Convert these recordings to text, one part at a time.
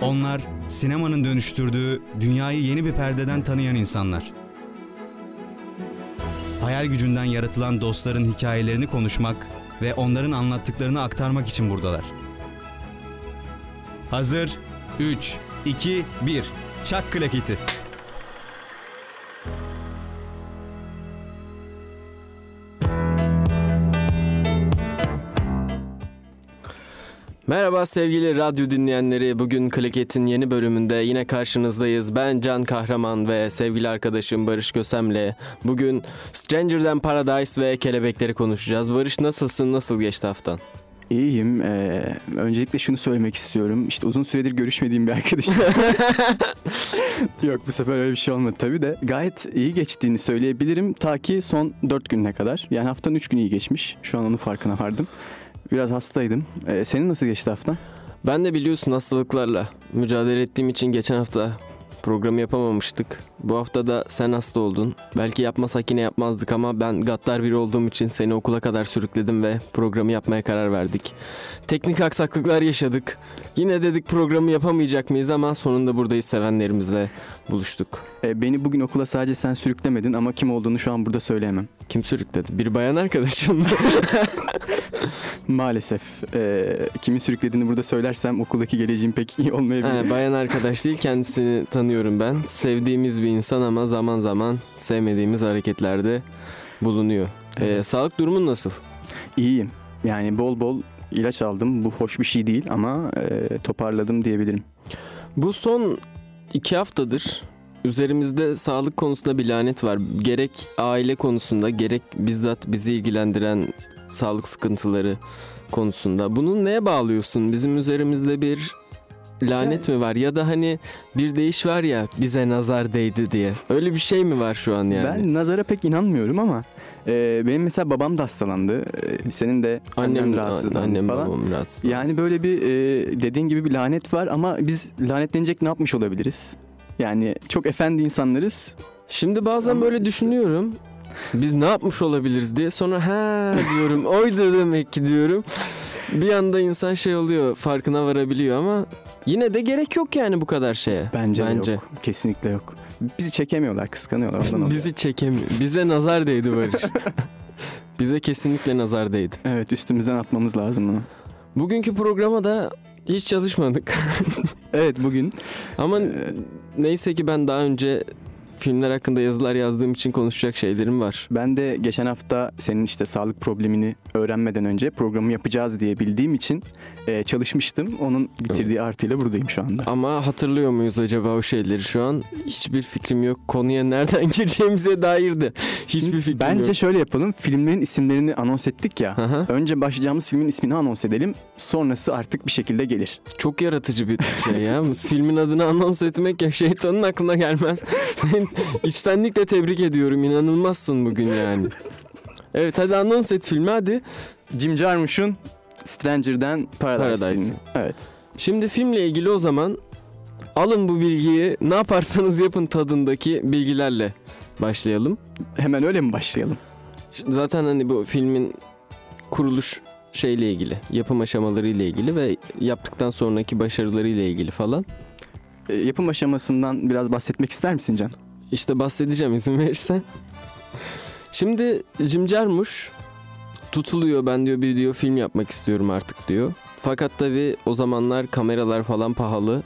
Onlar sinemanın dönüştürdüğü dünyayı yeni bir perdeden tanıyan insanlar. Hayal gücünden yaratılan dostların hikayelerini konuşmak ve onların anlattıklarını aktarmak için buradalar. Hazır 3 2 1 Çak klaketi. Merhaba sevgili radyo dinleyenleri. Bugün Kliket'in yeni bölümünde yine karşınızdayız. Ben Can Kahraman ve sevgili arkadaşım Barış Kösem'le bugün Stranger'dan Paradise ve Kelebekleri konuşacağız. Barış nasılsın? Nasıl geçti haftan? İyiyim. Ee, öncelikle şunu söylemek istiyorum. İşte uzun süredir görüşmediğim bir arkadaşım. Yok bu sefer öyle bir şey olmadı tabii de. Gayet iyi geçtiğini söyleyebilirim. Ta ki son 4 gününe kadar. Yani haftanın 3 günü iyi geçmiş. Şu an onun farkına vardım. Biraz hastaydım. Ee, senin nasıl geçti haftan? Ben de biliyorsun hastalıklarla mücadele ettiğim için geçen hafta programı yapamamıştık. Bu hafta da sen hasta oldun. Belki yapmasak yine yapmazdık ama ben gaddar biri olduğum için seni okula kadar sürükledim ve programı yapmaya karar verdik. Teknik aksaklıklar yaşadık. Yine dedik programı yapamayacak mıyız ama sonunda buradayız sevenlerimizle buluştuk. Ee, beni bugün okula sadece sen sürüklemedin ama kim olduğunu şu an burada söyleyemem. Kim sürükledi? Bir bayan arkadaşım. Maalesef. Ee, kimin sürüklediğini burada söylersem okuldaki geleceğim pek iyi olmayabilir. He, bayan arkadaş değil kendisini tanıyorum ben. Sevdiğimiz bir insan ama zaman zaman sevmediğimiz hareketlerde bulunuyor. Ee, sağlık durumun nasıl? İyiyim. Yani bol bol ilaç aldım. Bu hoş bir şey değil ama e, toparladım diyebilirim. Bu son iki haftadır üzerimizde sağlık konusunda bir lanet var. Gerek aile konusunda gerek bizzat bizi ilgilendiren sağlık sıkıntıları konusunda. Bunu neye bağlıyorsun? Bizim üzerimizde bir lanet mi var? Ya da hani bir deyiş var ya bize nazar değdi diye. Öyle bir şey mi var şu an yani? Ben nazara pek inanmıyorum ama e, benim mesela babam da hastalandı. E, senin de annen annem rahatsızlandı annem falan. babam rahatsız. Yani böyle bir e, dediğin gibi bir lanet var ama biz lanetlenecek ne yapmış olabiliriz? Yani çok efendi insanlarız. Şimdi bazen Ama böyle düşünüyorum. Biz ne yapmış olabiliriz diye sonra ha diyorum oydu demek ki diyorum. Bir anda insan şey oluyor farkına varabiliyor ama yine de gerek yok yani bu kadar şeye. Bence, Bence. yok. Kesinlikle yok. Bizi çekemiyorlar, kıskanıyorlar. Ondan. Bizi çekemiyor. Bize nazar değdi Barış. Bize kesinlikle nazar değdi. Evet üstümüzden atmamız lazım bunu. Bugünkü programa da hiç çalışmadık. Evet bugün Ama e, neyse ki ben daha önce filmler hakkında yazılar yazdığım için konuşacak şeylerim var. ben de geçen hafta senin işte sağlık problemini öğrenmeden önce programı yapacağız diye bildiğim için e, çalışmıştım. Onun bitirdiği artıyla buradayım şu anda. Ama hatırlıyor muyuz acaba o şeyleri şu an? Hiçbir fikrim yok. Konuya nereden gireceğimize dair de hiçbir fikrim Bence yok. şöyle yapalım. Filmlerin isimlerini anons ettik ya. Hı. Önce başlayacağımız filmin ismini anons edelim. Sonrası artık bir şekilde gelir. Çok yaratıcı bir şey ya. Filmin adını anons etmek ya şeytanın aklına gelmez. Seni içtenlikle tebrik ediyorum. İnanılmazsın bugün yani. Evet hadi anons et filmi hadi. Jim Jarmusch'un Stranger'dan Paradise, Paradise. Evet. Şimdi filmle ilgili o zaman alın bu bilgiyi ne yaparsanız yapın tadındaki bilgilerle başlayalım. Hemen öyle mi başlayalım? Zaten hani bu filmin kuruluş şeyle ilgili, yapım aşamaları ile ilgili ve yaptıktan sonraki başarıları ile ilgili falan. E, yapım aşamasından biraz bahsetmek ister misin Can? İşte bahsedeceğim izin verirsen. Şimdi Jim Jarmusch tutuluyor ben diyor bir diyor film yapmak istiyorum artık diyor. Fakat tabi o zamanlar kameralar falan pahalı.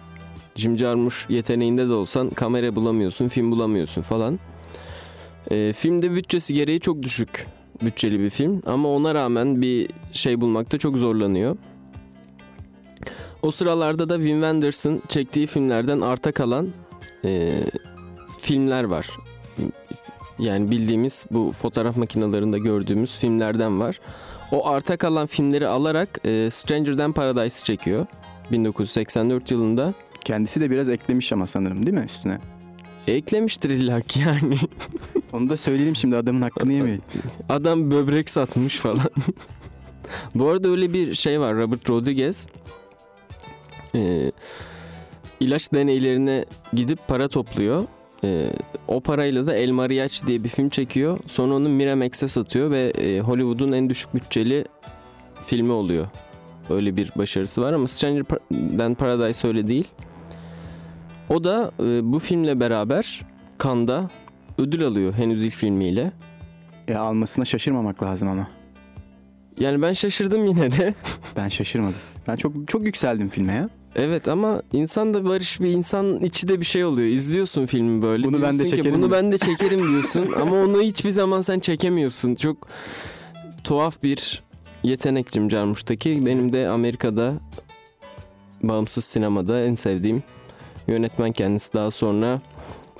Jim Jarmusch yeteneğinde de olsan kamera bulamıyorsun, film bulamıyorsun falan. Ee, filmde bütçesi gereği çok düşük bütçeli bir film ama ona rağmen bir şey bulmakta çok zorlanıyor. O sıralarda da Wim Wenders'ın çektiği filmlerden arta kalan e, filmler var. Yani bildiğimiz bu fotoğraf makinelerinde gördüğümüz filmlerden var. O arta kalan filmleri alarak e, Stranger'dan Paradise çekiyor. 1984 yılında. Kendisi de biraz eklemiş ama sanırım değil mi üstüne? Eklemiştir illaki yani. Onu da söyleyelim şimdi adamın hakkını yemeyelim. Adam böbrek satmış falan. Bu arada öyle bir şey var. Robert Rodriguez e, ilaç deneylerine gidip para topluyor. E, o parayla da El Mariachi diye bir film çekiyor. Sonra onu Miramax'e satıyor ve e, Hollywood'un en düşük bütçeli filmi oluyor. Öyle bir başarısı var ama Stranger'dan Paradise öyle değil. O da e, bu filmle beraber Cannes'da ödül alıyor henüz ilk filmiyle. E, almasına şaşırmamak lazım ama. Yani ben şaşırdım yine de. Ben şaşırmadım. Ben çok çok yükseldim filme ya. Evet ama insan da barış bir insan içi de bir şey oluyor. İzliyorsun filmi böyle. Bunu ben de diyorsun ki, çekerim Bunu mi? ben de çekerim diyorsun ama onu hiçbir zaman sen çekemiyorsun. Çok tuhaf bir yetenek Jim Jarmusch'taki. Benim de Amerika'da bağımsız sinemada en sevdiğim yönetmen kendisi. Daha sonra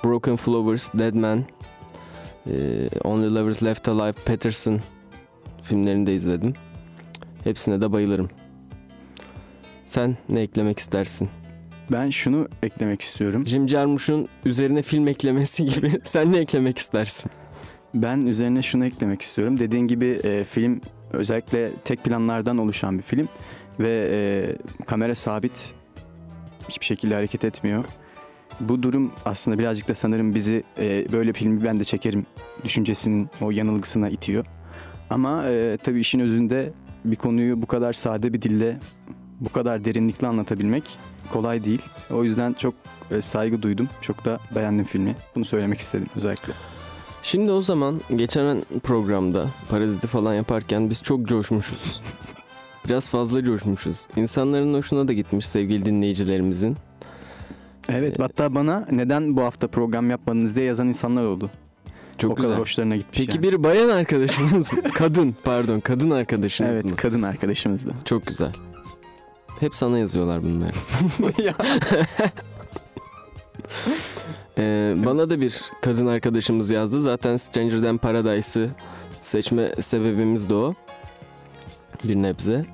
Broken Flowers, Dead Man, Only Lovers Left Alive, Patterson filmlerini de izledim. Hepsine de bayılırım. Sen ne eklemek istersin? Ben şunu eklemek istiyorum. Jim Jarmusch'un üzerine film eklemesi gibi sen ne eklemek istersin? Ben üzerine şunu eklemek istiyorum. Dediğin gibi e, film özellikle tek planlardan oluşan bir film ve e, kamera sabit hiçbir şekilde hareket etmiyor. Bu durum aslında birazcık da sanırım bizi e, böyle filmi ben de çekerim düşüncesinin o yanılgısına itiyor. Ama e, tabii işin özünde bir konuyu bu kadar sade bir dille bu kadar derinlikle anlatabilmek kolay değil. O yüzden çok e, saygı duydum. Çok da beğendim filmi. Bunu söylemek istedim özellikle. Şimdi o zaman geçen programda paraziti falan yaparken biz çok coşmuşuz. Biraz fazla coşmuşuz. İnsanların hoşuna da gitmiş sevgili dinleyicilerimizin. Evet Ee, hatta bana neden bu hafta program yapmadınız diye yazan insanlar oldu. Çok o güzel. kadar hoşlarına gitmiş Peki yani. bir bayan arkadaşımız mı? kadın pardon kadın arkadaşımız Evet mı? kadın arkadaşımızdı. Çok güzel. Hep sana yazıyorlar bunları. Ee, bana da bir kadın arkadaşımız yazdı. Zaten Stranger Than Paradise'ı seçme sebebimiz de o. Bir nebze.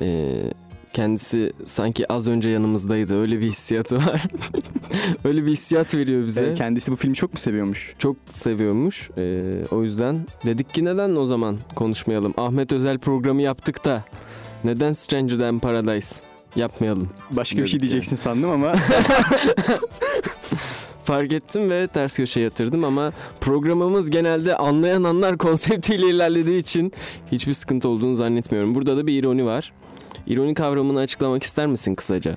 Ee, kendisi sanki az önce yanımızdaydı. Öyle bir hissiyatı var. Öyle bir hissiyat veriyor bize. Ee, kendisi bu filmi çok mu seviyormuş? Çok seviyormuş. Ee, o yüzden dedik ki neden o zaman konuşmayalım? Ahmet Özel programı yaptık da neden Stranger Than Paradise yapmayalım? Başka bir şey diyeceksin sandım ama Fark ettim ve ters köşe yatırdım ama programımız genelde anlayan anlar konseptiyle ilerlediği için hiçbir sıkıntı olduğunu zannetmiyorum. Burada da bir ironi var. İroni kavramını açıklamak ister misin kısaca?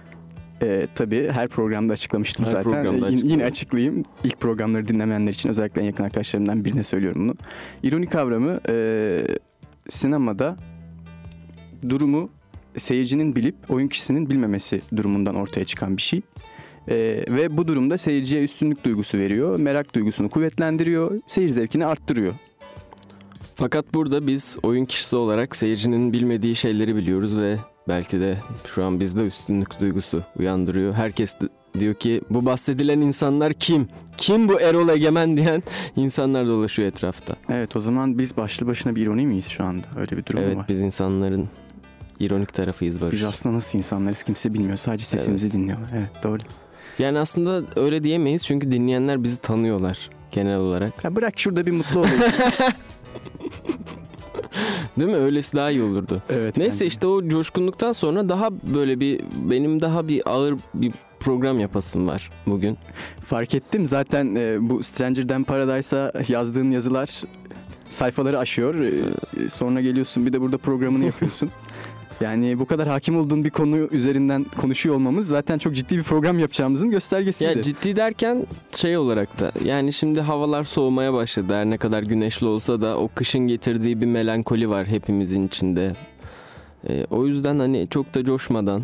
e, tabii her programda açıklamıştım Her zaten. programda Ee, yine-. Yine açıklayayım. İlk programları dinlemeyenler için özellikle en yakın arkadaşlarımdan birine söylüyorum bunu. İroni kavramı e, sinemada durumu seyircinin bilip oyun kişisinin bilmemesi durumundan ortaya çıkan bir şey. Ee, ve bu durumda seyirciye üstünlük duygusu veriyor, merak duygusunu kuvvetlendiriyor, seyir zevkini arttırıyor. Fakat burada biz oyun kişisi olarak seyircinin bilmediği şeyleri biliyoruz ve belki de şu an bizde üstünlük duygusu uyandırıyor. Herkes diyor ki bu bahsedilen insanlar kim? Kim bu Erol Egemen diyen insanlar dolaşıyor etrafta. Evet o zaman biz başlı başına bir ironi miyiz şu anda? Öyle bir durum evet var. biz insanların ironik tarafıyız Barış. Biz aslında nasıl insanlarız kimse bilmiyor. Sadece sesimizi dinliyorlar. Evet doğru. Yani aslında öyle diyemeyiz çünkü dinleyenler bizi tanıyorlar genel olarak. Ya bırak şurada bir mutlu olayım. Değil mi? Öylesi daha iyi olurdu. evet. Neyse bence. işte o coşkunluktan sonra daha böyle bir benim daha bir ağır bir program yapasım var bugün. Fark ettim zaten e, bu Stranger Than Paradise'a yazdığın yazılar sayfaları aşıyor. E, e, sonra geliyorsun bir de burada programını yapıyorsun. Yani bu kadar hakim olduğun bir konu üzerinden konuşuyor olmamız zaten çok ciddi bir program yapacağımızın göstergesiydi. Ya ciddi derken şey olarak da yani şimdi havalar soğumaya başladı. Her ne kadar güneşli olsa da o kışın getirdiği bir melankoli var hepimizin içinde. Ee, o yüzden hani çok da coşmadan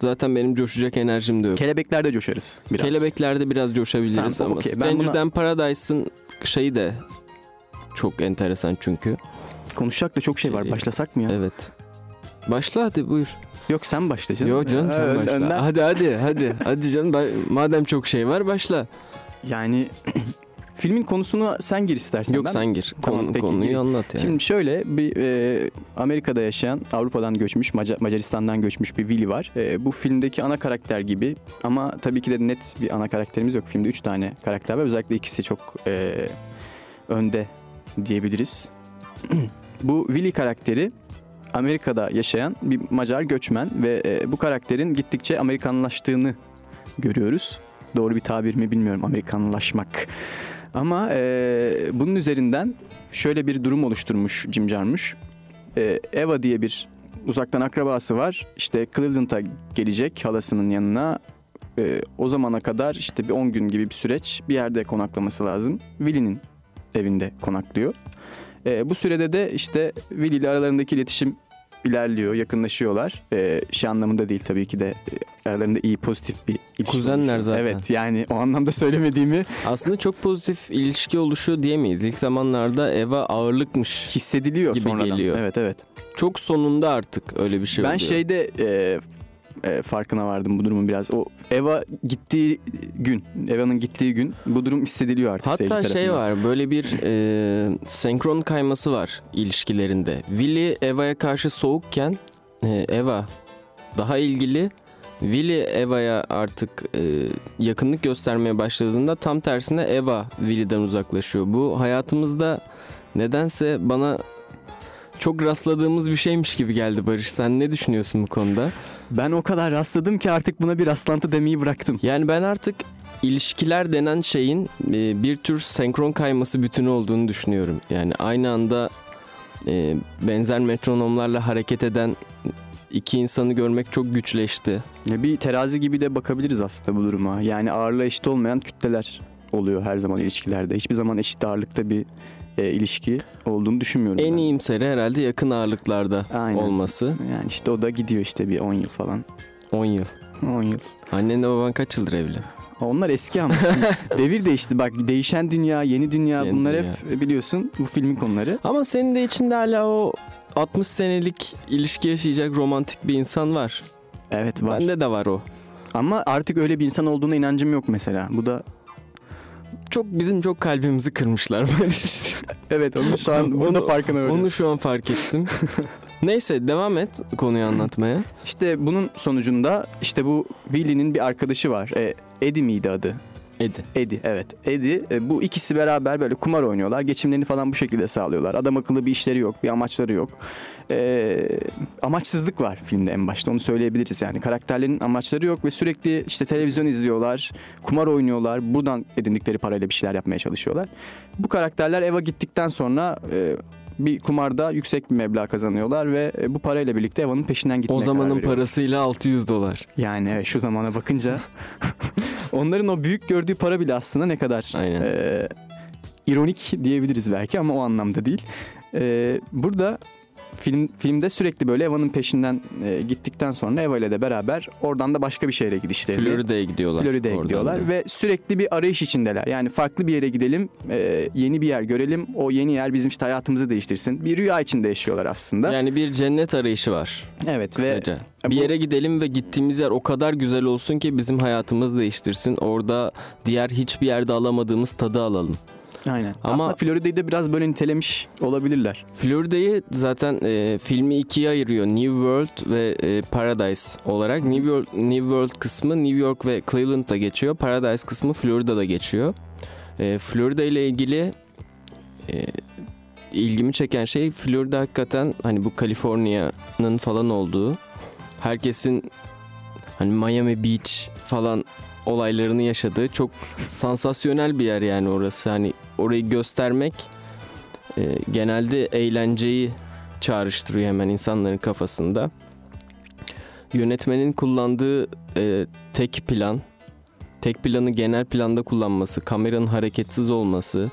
zaten benim coşacak enerjim de yok. Kelebeklerde coşarız biraz. Kelebeklerde biraz coşabiliriz Tamam, ama okey. Ben Stranger buna- Paradise'ın şeyi de çok enteresan çünkü. Konuşacak da çok şey var. Şey- Başlasak mı ya? Evet. Başla hadi buyur. Yok sen başla canım. Yo canım sen ön- başla. önden- Hadi hadi hadi. hadi canım madem çok şey var başla. Yani filmin konusunu sen gir istersen. Yok Ben- sen gir. Tamam, Konu- peki, konuyu gireyim. anlat yani. Şimdi şöyle bir e, Amerika'da yaşayan Avrupa'dan göçmüş Maca- Macaristan'dan göçmüş bir Willy var. E, bu filmdeki ana karakter gibi ama tabii ki de net bir ana karakterimiz yok. Filmde üç tane karakter var. Özellikle ikisi çok e, önde diyebiliriz. bu Willy karakteri Amerika'da yaşayan bir Macar göçmen ve e, bu karakterin gittikçe Amerikanlaştığını görüyoruz. Doğru bir tabir mi bilmiyorum Amerikanlaşmak. Ama e, bunun üzerinden şöyle bir durum oluşturmuş Jim Jarmusch. E, Eva diye bir uzaktan akrabası var. İşte Cleveland'a gelecek halasının yanına. E, o zamana kadar işte bir 10 gün gibi bir süreç bir yerde konaklaması lazım. Willy'nin evinde konaklıyor. E, bu sürede de işte Willy ile aralarındaki iletişim ilerliyor, yakınlaşıyorlar. E, şey anlamında değil tabii ki de e, aralarında iyi pozitif bir ilişki Kuzenler oluşuyor. zaten. Evet yani o anlamda söylemediğimi Aslında çok pozitif ilişki oluşuyor diyemeyiz. İlk zamanlarda Eva ağırlıkmış. hissediliyor Gibi sonradan. geliyor. Evet evet. Çok sonunda artık öyle bir şey ben oluyor. şeyde e, e, farkına vardım bu durumun biraz. O Eva gittiği gün, Eva'nın gittiği gün bu durum hissediliyor artık Hatta şey var böyle bir e, senkron kayması var ilişkilerinde. Willy Eva'ya karşı soğukken e, Eva daha ilgili. Willy Eva'ya artık e, yakınlık göstermeye başladığında tam tersine Eva Willy'den uzaklaşıyor. Bu hayatımızda nedense bana çok rastladığımız bir şeymiş gibi geldi Barış. Sen ne düşünüyorsun bu konuda? Ben o kadar rastladım ki artık buna bir rastlantı demeyi bıraktım. Yani ben artık ilişkiler denen şeyin e, bir tür senkron kayması bütünü olduğunu düşünüyorum. Yani aynı anda e, benzer metronomlarla hareket eden iki insanı görmek çok güçleşti. Ya Bir terazi gibi de bakabiliriz aslında bu duruma. Yani ağırlığı eşit olmayan kütleler oluyor her zaman ilişkilerde. Hiçbir zaman eşit ağırlıkta bir e, ilişki olduğunu düşünmüyorum. En ben. iyimseri herhalde yakın ağırlıklarda Aynen. olması. Yani işte o da gidiyor işte bir 10 yıl falan. 10 yıl. 10 yıl. Annenle baban kaç yıldır evli? Onlar eski ama. Devir değişti. Bak değişen dünya, yeni dünya Yeni bunlar dünya. hep biliyorsun bu filmin konuları. Ama senin de içinde hala o 60 senelik ilişki yaşayacak romantik bir insan var. Evet var. Bende de var o. Ama artık öyle bir insan olduğuna inancım yok mesela. Bu da Çok bizim çok kalbimizi kırmışlar Barış. Evet onu şu an da Onu- farkına varıyorum. Onu şu an fark ettim. Neyse devam et konuyu anlatmaya. İşte bunun sonucunda işte bu Willy'nin bir arkadaşı var. E, Eddie miydi adı? Edi. Eddie evet. Eddie e, bu ikisi beraber böyle kumar oynuyorlar. Geçimlerini falan bu şekilde sağlıyorlar. Adam akıllı bir işleri yok, bir amaçları yok. E, amaçsızlık var filmde en başta onu söyleyebiliriz yani. Karakterlerin amaçları yok ve sürekli işte televizyon izliyorlar, kumar oynuyorlar. Buradan edindikleri parayla bir şeyler yapmaya çalışıyorlar. Bu karakterler eve gittikten sonra e, bir kumarda yüksek bir meblağ kazanıyorlar ve e, bu parayla birlikte Eva'nın peşinden gitmeye O zamanın parasıyla 600 dolar. Yani evet şu zamana bakınca onların o büyük gördüğü para bile aslında ne kadar Aynen. e, ironik diyebiliriz belki ama o anlamda değil. E, burada film filmde sürekli böyle Eva'nın peşinden e, gittikten sonra Eva ile de beraber oradan da başka bir şehre gidişlerini. Florida'ya gidiyorlar. Florida'ya gidiyorlar da. ve sürekli bir arayış içindeler. Yani farklı bir yere gidelim, e, yeni bir yer görelim. O yeni yer bizim işte hayatımızı değiştirsin. Bir rüya içinde yaşıyorlar aslında. Yani bir cennet arayışı var evet ve kısaca. bu- Bir yere gidelim ve gittiğimiz yer o kadar güzel olsun ki bizim hayatımızı değiştirsin. Orada diğer hiçbir yerde alamadığımız tadı alalım. Aynen. Ama- Aslında Florida'yı da biraz böyle nitelemiş olabilirler. Florida'yı zaten e, filmi ikiye ayırıyor. New World ve e, Paradise olarak. New World, New World kısmı New York ve Cleveland'da geçiyor. Paradise kısmı Florida'da geçiyor. E, Florida ile ilgili e, ilgimi çeken şey Florida hakikaten hani bu Kaliforniya'nın falan olduğu. Herkesin hani Miami Beach falan olaylarını yaşadığı çok sansasyonel bir yer yani orası. Hani orayı göstermek e, genelde eğlenceyi çağrıştırıyor hemen insanların kafasında. Yönetmenin kullandığı e, tek plan, tek planı genel planda kullanması, kameranın hareketsiz olması,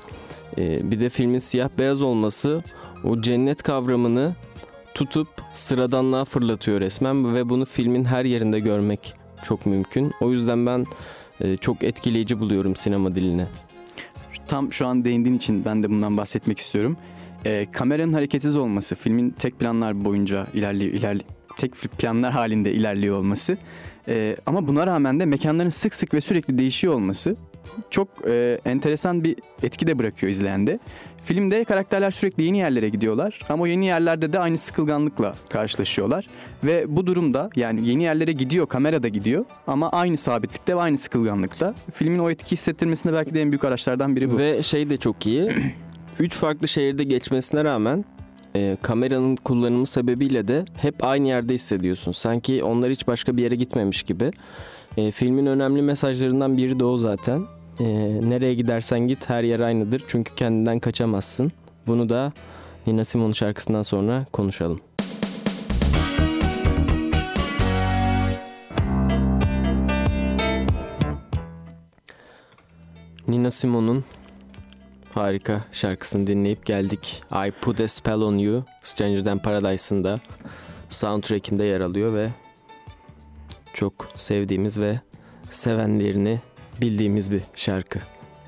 e, bir de filmin siyah beyaz olması o cennet kavramını tutup sıradanlığa fırlatıyor resmen ve bunu filmin her yerinde görmek çok mümkün. O yüzden ben e, çok etkileyici buluyorum sinema dilini. Tam şu an değindiğin için ben de bundan bahsetmek istiyorum. Ee, kameranın hareketsiz olması, filmin tek planlar boyunca ilerliyor, ilerli tek planlar halinde ilerliyor olması. Ee, ama buna rağmen de mekanların sık sık ve sürekli değişiyor olması çok e, enteresan bir etki de bırakıyor izleyende. Filmde karakterler sürekli yeni yerlere gidiyorlar ama yeni yerlerde de aynı sıkılganlıkla karşılaşıyorlar. Ve bu durumda yani yeni yerlere gidiyor, kamera da gidiyor ama aynı sabitlikte ve aynı sıkılganlıkta. Filmin o etki hissettirmesinde belki de en büyük araçlardan biri bu. Ve şey de çok iyi. Üç farklı şehirde geçmesine rağmen e, kameranın kullanımı sebebiyle de hep aynı yerde hissediyorsun. Sanki onlar hiç başka bir yere gitmemiş gibi. E, filmin önemli mesajlarından biri de o zaten. E, nereye gidersen git her yer aynıdır. Çünkü kendinden kaçamazsın. Bunu da Nina Simone şarkısından sonra konuşalım. Nina Simone'un harika şarkısını dinleyip geldik. I Put a Spell on You, Stranger Than Paradise'ın da soundtrack'inde yer alıyor ve çok sevdiğimiz ve sevenlerini bildiğimiz bir şarkı.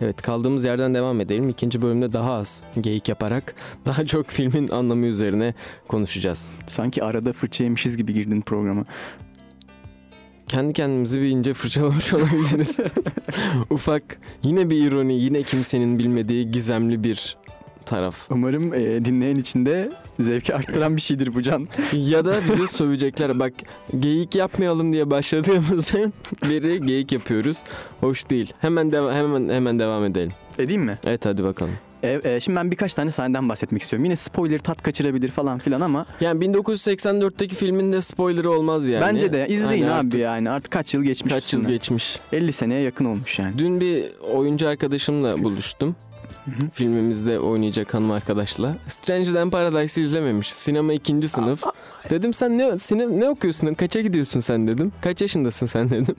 Evet kaldığımız yerden devam edelim. İkinci bölümde daha az geyik yaparak daha çok filmin anlamı üzerine konuşacağız. Sanki arada fırça yemişiz gibi girdin programa. Kendi kendimizi bir ince fırçalamış olabiliriz. Ufak yine bir ironi yine kimsenin bilmediği gizemli bir taraf. Umarım e, dinleyen içinde zevki arttıran bir şeydir bu Can. Ya da bize sövecekler bak geyik yapmayalım diye başladığımızdan beri geyik yapıyoruz. Hoş değil. Hemen deva- hemen hemen devam edelim. Edeyim mi? Evet hadi bakalım. E, e, şimdi ben birkaç tane sahneden bahsetmek istiyorum. Yine spoiler tat kaçırabilir falan filan ama Yani 1984'teki filmin de spoilerı olmaz yani. bence de izleyin abi artık yani. Artık kaç yıl geçmiş Kaç yıl üstünden. geçmiş. 50 seneye yakın olmuş yani. Dün bir oyuncu arkadaşımla Kız. buluştum. Hı hı. Filmimizde oynayacak hanım arkadaşla. Stranger Than Paradise'ı izlememiş. Sinema ikinci sınıf. Dedim sen ne sine, ne okuyorsun? Kaça gidiyorsun sen dedim. Kaç yaşındasın sen dedim.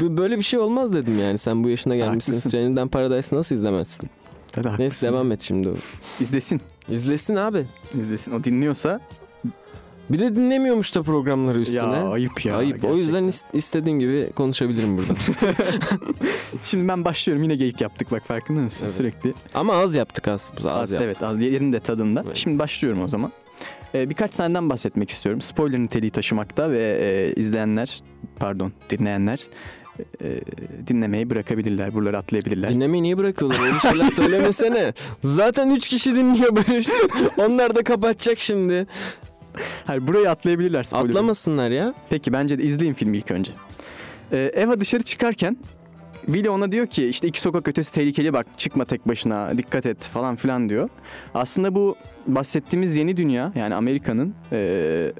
Böyle bir şey olmaz dedim yani. Sen bu yaşına gelmişsin. Haklısın. Stranger Than Paradise'ı nasıl izlemezsin? Tabii Neyse devam et şimdi. İzlesin. İzlesin abi. İzlesin. O dinliyorsa Bir de dinlemiyormuş da programları üstüne. ya ayıp ya. Ayıp. O gerçekten. yüzden is- istediğim gibi konuşabilirim burada. Şimdi ben başlıyorum. Yine geyik yaptık bak farkında mısın? Evet. Sürekli. Ama az yaptık az. Az, Az, yaptık. evet az yerinde tadında. Evet. Şimdi başlıyorum o zaman. Ee, birkaç sahneden bahsetmek istiyorum. Spoiler niteliği taşımakta ve e, izleyenler, pardon dinleyenler e, dinlemeyi bırakabilirler. Buraları atlayabilirler. Dinlemeyi niye bırakıyorlar? Öyle şeyler söylemesene. Zaten 3 kişi dinliyor Barış. Onlar da kapatacak şimdi. Hayır burayı atlayabilirler spoiler. Atlamasınlar ya. Peki bence de izleyin filmi ilk önce. Ee, Eva dışarı çıkarken Willy ona diyor ki işte iki sokak ötesi tehlikeli bak çıkma tek başına dikkat et falan filan diyor. Aslında bu bahsettiğimiz yeni dünya yani Amerika'nın ee,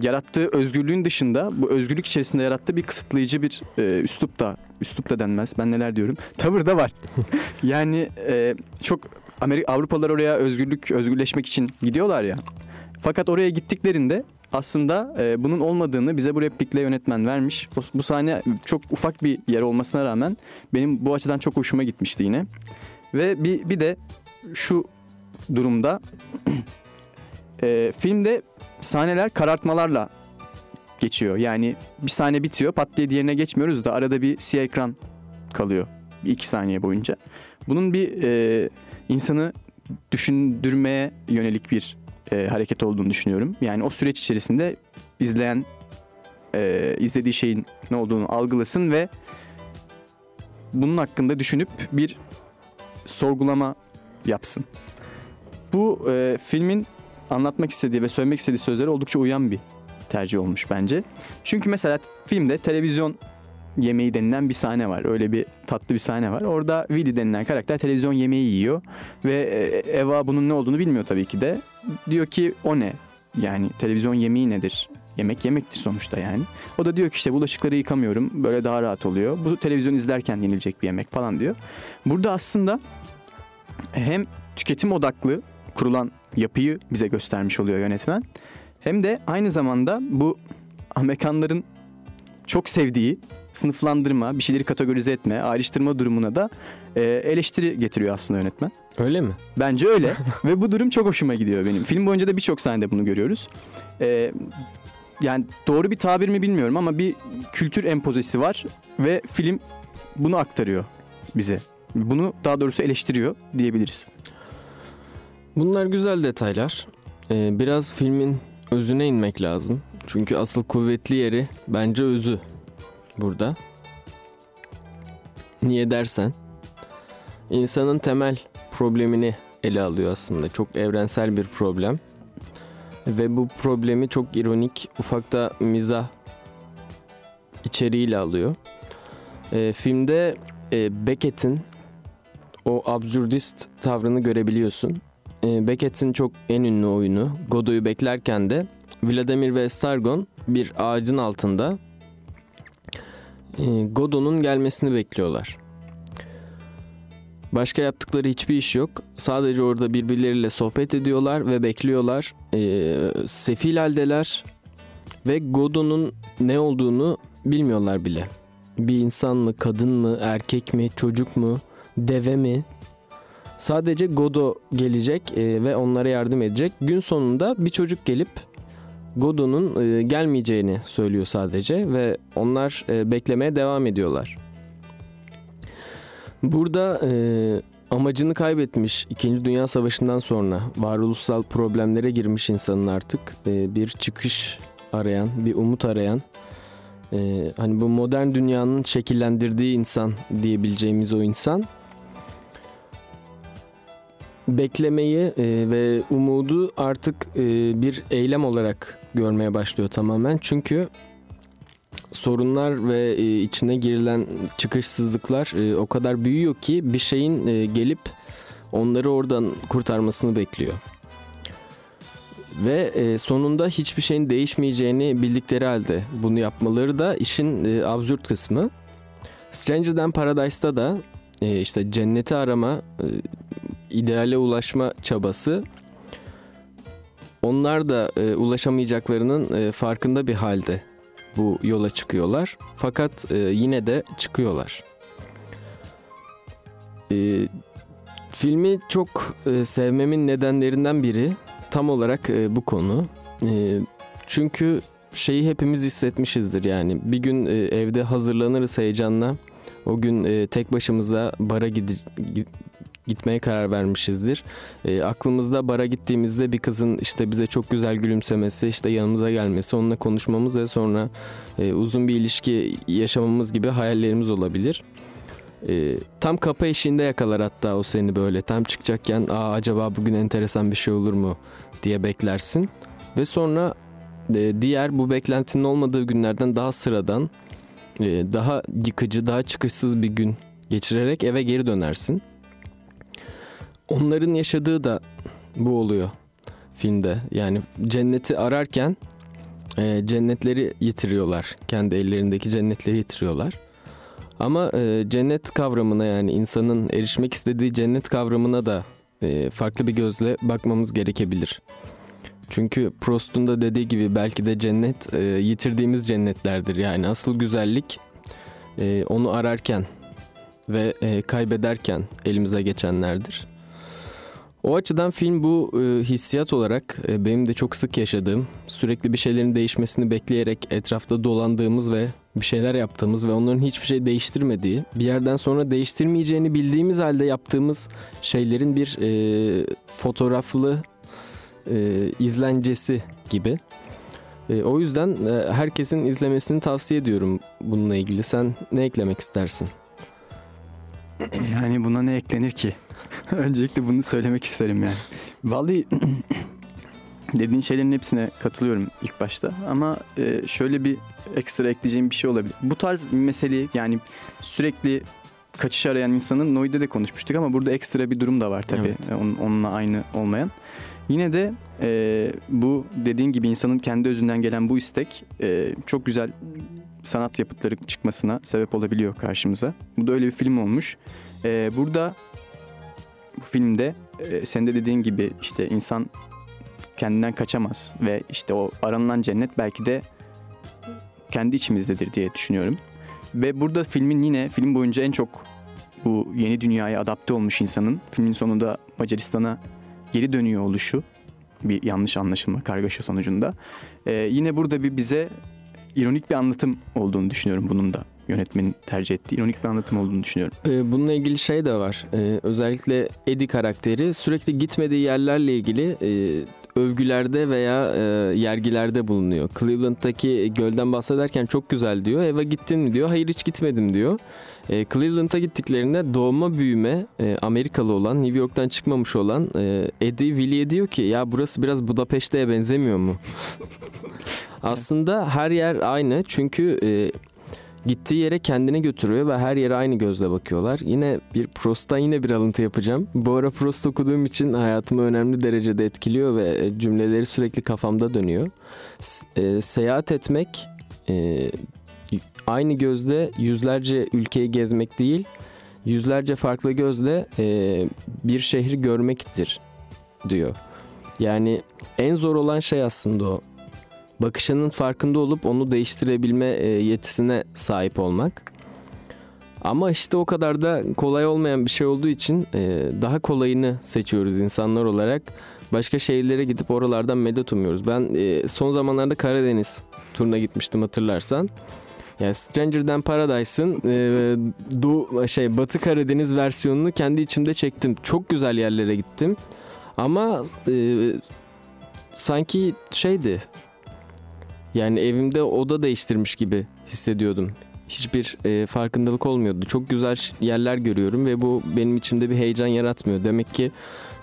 yarattığı özgürlüğün dışında bu özgürlük içerisinde yarattığı bir kısıtlayıcı bir e, üslup da üslup da denmez ben neler diyorum tavır da var. yani e, çok Amerika Avrupalılar oraya özgürlük özgürleşmek için gidiyorlar ya. Fakat oraya gittiklerinde aslında e, bunun olmadığını bize bu replikle yönetmen vermiş. O- bu sahne çok ufak bir yer olmasına rağmen benim bu açıdan çok hoşuma gitmişti yine. Ve bir, bir de şu durumda e, filmde sahneler karartmalarla geçiyor. Yani bir sahne bitiyor pat diye diğerine geçmiyoruz da arada bir siyah ekran kalıyor. İki saniye boyunca. Bunun bir e, insanı düşündürmeye yönelik bir e, hareket olduğunu düşünüyorum. Yani o süreç içerisinde izleyen e, izlediği şeyin ne olduğunu algılasın ve bunun hakkında düşünüp bir sorgulama yapsın. Bu e, filmin anlatmak istediği ve söylemek istediği sözlere oldukça uyan bir tercih olmuş bence. Çünkü mesela filmde televizyon yemeği denilen bir sahne var. Öyle bir tatlı bir sahne var. Orada Willy denilen karakter televizyon yemeği yiyor ve e, Eva bunun ne olduğunu bilmiyor tabii ki de. Diyor ki o ne? Yani televizyon yemeği nedir? Yemek yemektir sonuçta yani. O da diyor ki işte bulaşıkları yıkamıyorum. Böyle daha rahat oluyor. Bu televizyon izlerken yenilecek bir yemek falan diyor. Burada aslında hem tüketim odaklı kurulan yapıyı bize göstermiş oluyor yönetmen. Hem de aynı zamanda bu Amerikanların çok sevdiği sınıflandırma, bir şeyleri kategorize etme, ayrıştırma durumuna da e, eleştiri getiriyor aslında yönetmen. Öyle mi? Bence öyle ve bu durum çok hoşuma gidiyor benim. Film boyunca da birçok sahnede bunu görüyoruz. E, yani doğru bir tabir mi bilmiyorum ama bir kültür empozesi var ve film bunu aktarıyor bize. Bunu daha doğrusu eleştiriyor diyebiliriz. Bunlar güzel detaylar. Ee, biraz filmin özüne inmek lazım. Çünkü asıl kuvvetli yeri bence özü burada. Niye dersen insanın temel problemini ele alıyor aslında. Çok evrensel bir problem. Ve bu problemi çok ironik, ufakta mizah içeriğiyle alıyor. Ee, filmde e, Beckett'in o absürdist tavrını görebiliyorsun. E, Beckett'in çok en ünlü oyunu Godot'u beklerken de Vladimir ve Stargon bir ağacın altında e, Godot'un gelmesini bekliyorlar. Başka yaptıkları hiçbir iş yok. Sadece orada birbirleriyle sohbet ediyorlar ve bekliyorlar. E, sefil haldeler ve Godot'un ne olduğunu bilmiyorlar bile. bir insan mı, kadın mı, erkek mi, çocuk mu, deve mi? Sadece Godo gelecek e, ve onlara yardım edecek. Gün sonunda bir çocuk gelip Godo'nun e, gelmeyeceğini söylüyor sadece ve onlar e, beklemeye devam ediyorlar. Burada e, amacını kaybetmiş 2. Dünya Savaşı'ndan sonra varoluşsal problemlere girmiş insanın artık e, bir çıkış arayan, bir umut arayan e, hani bu modern dünyanın şekillendirdiği insan diyebileceğimiz o insan beklemeyi e, ve umudu artık e, bir eylem olarak görmeye başlıyor tamamen. Çünkü sorunlar ve e, içine girilen çıkışsızlıklar e, o kadar büyüyor ki bir şeyin e, gelip onları oradan kurtarmasını bekliyor. Ve e, sonunda hiçbir şeyin değişmeyeceğini bildikleri halde bunu yapmaları da işin e, absürt kısmı. Stranger Than Paradise'da da e, işte cenneti arama, e, ideale ulaşma çabası onlar da e, ulaşamayacaklarının e, farkında bir halde bu yola çıkıyorlar. Fakat e, yine de çıkıyorlar. E, filmi çok e, sevmemin nedenlerinden biri tam olarak e, bu konu. E, çünkü şeyi hepimiz hissetmişizdir yani. Bir gün e, evde hazırlanırız heyecanla. O gün e, tek başımıza bara gidi- gi- gitmeye karar vermişizdir. E, aklımızda bara gittiğimizde bir kızın işte bize çok güzel gülümsemesi, işte yanımıza gelmesi, onunla konuşmamız ve sonra e, uzun bir ilişki yaşamamız gibi hayallerimiz olabilir. E, tam kapı eşiğinde yakalar hatta o seni böyle tam çıkacakken Aa, acaba bugün enteresan bir şey olur mu diye beklersin. Ve sonra e, diğer bu beklentinin olmadığı günlerden daha sıradan, e, daha yıkıcı, daha çıkışsız bir gün geçirerek eve geri dönersin. Onların yaşadığı da bu oluyor filmde. Yani cenneti ararken e, cennetleri yitiriyorlar. Kendi ellerindeki cennetleri yitiriyorlar. Ama e, cennet kavramına yani insanın erişmek istediği cennet kavramına da e, farklı bir gözle bakmamız gerekebilir. Çünkü Prost'un da dediği gibi belki de cennet e, yitirdiğimiz cennetlerdir. Yani asıl güzellik e, onu ararken ve e, kaybederken elimize geçenlerdir. O açıdan film bu e, hissiyat olarak e, benim de çok sık yaşadığım, sürekli bir şeylerin değişmesini bekleyerek etrafta dolandığımız ve bir şeyler yaptığımız ve onların hiçbir şey değiştirmediği, bir yerden sonra değiştirmeyeceğini bildiğimiz halde yaptığımız şeylerin bir e, fotoğraflı e, izlencesi gibi. E, o yüzden e, herkesin izlemesini tavsiye ediyorum bununla ilgili. Sen ne eklemek istersin? Yani buna ne eklenir ki? Öncelikle bunu söylemek isterim yani. Vallahi dediğin şeylerin hepsine katılıyorum ilk başta ama e, şöyle bir ekstra ekleyeceğim bir şey olabilir. Bu tarz bir meseleyi yani sürekli kaçış arayan insanın Noid'de de konuşmuştuk ama burada ekstra bir durum da var tabii. Evet. E, onun- onunla aynı olmayan. Yine de e, bu dediğin gibi insanın kendi özünden gelen bu istek e, çok güzel sanat yapıtları çıkmasına sebep olabiliyor karşımıza. Bu da öyle bir film olmuş. E, burada bu filmde e, senin de dediğin gibi işte insan kendinden kaçamaz ve işte o aranılan cennet belki de kendi içimizdedir diye düşünüyorum. Ve burada filmin yine film boyunca en çok bu yeni dünyaya adapte olmuş insanın filmin sonunda Macaristan'a geri dönüyor oluşu bir yanlış anlaşılma kargaşa sonucunda. Ee, yine burada bir bize ironik bir anlatım olduğunu düşünüyorum bunun da yönetmenin tercih ettiği ironik bir anlatım olduğunu düşünüyorum. Ee, bununla ilgili şey de var. Ee, özellikle Eddie karakteri sürekli gitmediği yerlerle ilgili e, övgülerde veya e, yergilerde bulunuyor. Cleveland'daki gölden bahsederken çok güzel diyor. Eve gittin mi diyor. Hayır hiç gitmedim diyor. E, Cleveland'a gittiklerinde doğma büyüme e, Amerikalı olan, New York'tan çıkmamış olan e, Eddie Willie'ye diyor ki ya burası biraz Budapeşte'ye benzemiyor mu? Aslında her yer aynı çünkü e, gittiği yere kendini götürüyor ve her yere aynı gözle bakıyorlar. Yine bir Prost'tan yine bir alıntı yapacağım. Bu ara Prost okuduğum için hayatımı önemli derecede etkiliyor ve e, cümleleri sürekli kafamda dönüyor. E, seyahat etmek e, aynı gözle yüzlerce ülkeyi gezmek değil, yüzlerce farklı gözle e, bir şehri görmektir diyor. Yani en zor olan şey aslında o bakışının farkında olup onu değiştirebilme e, yetisine sahip olmak. Ama işte o kadar da kolay olmayan bir şey olduğu için e, daha kolayını seçiyoruz insanlar olarak. Başka şehirlere gidip oralardan medet umuyoruz. Ben e, son zamanlarda Karadeniz turuna gitmiştim hatırlarsan. Yani Stranger Paradise'ın e, Doğu, şey Batı Karadeniz versiyonunu kendi içimde çektim. Çok güzel yerlere gittim. Ama sanki şeydi. Yani evimde oda değiştirmiş gibi hissediyordum. Hiçbir e, farkındalık olmuyordu. Çok güzel yerler görüyorum ve bu benim içimde bir heyecan yaratmıyor. Demek ki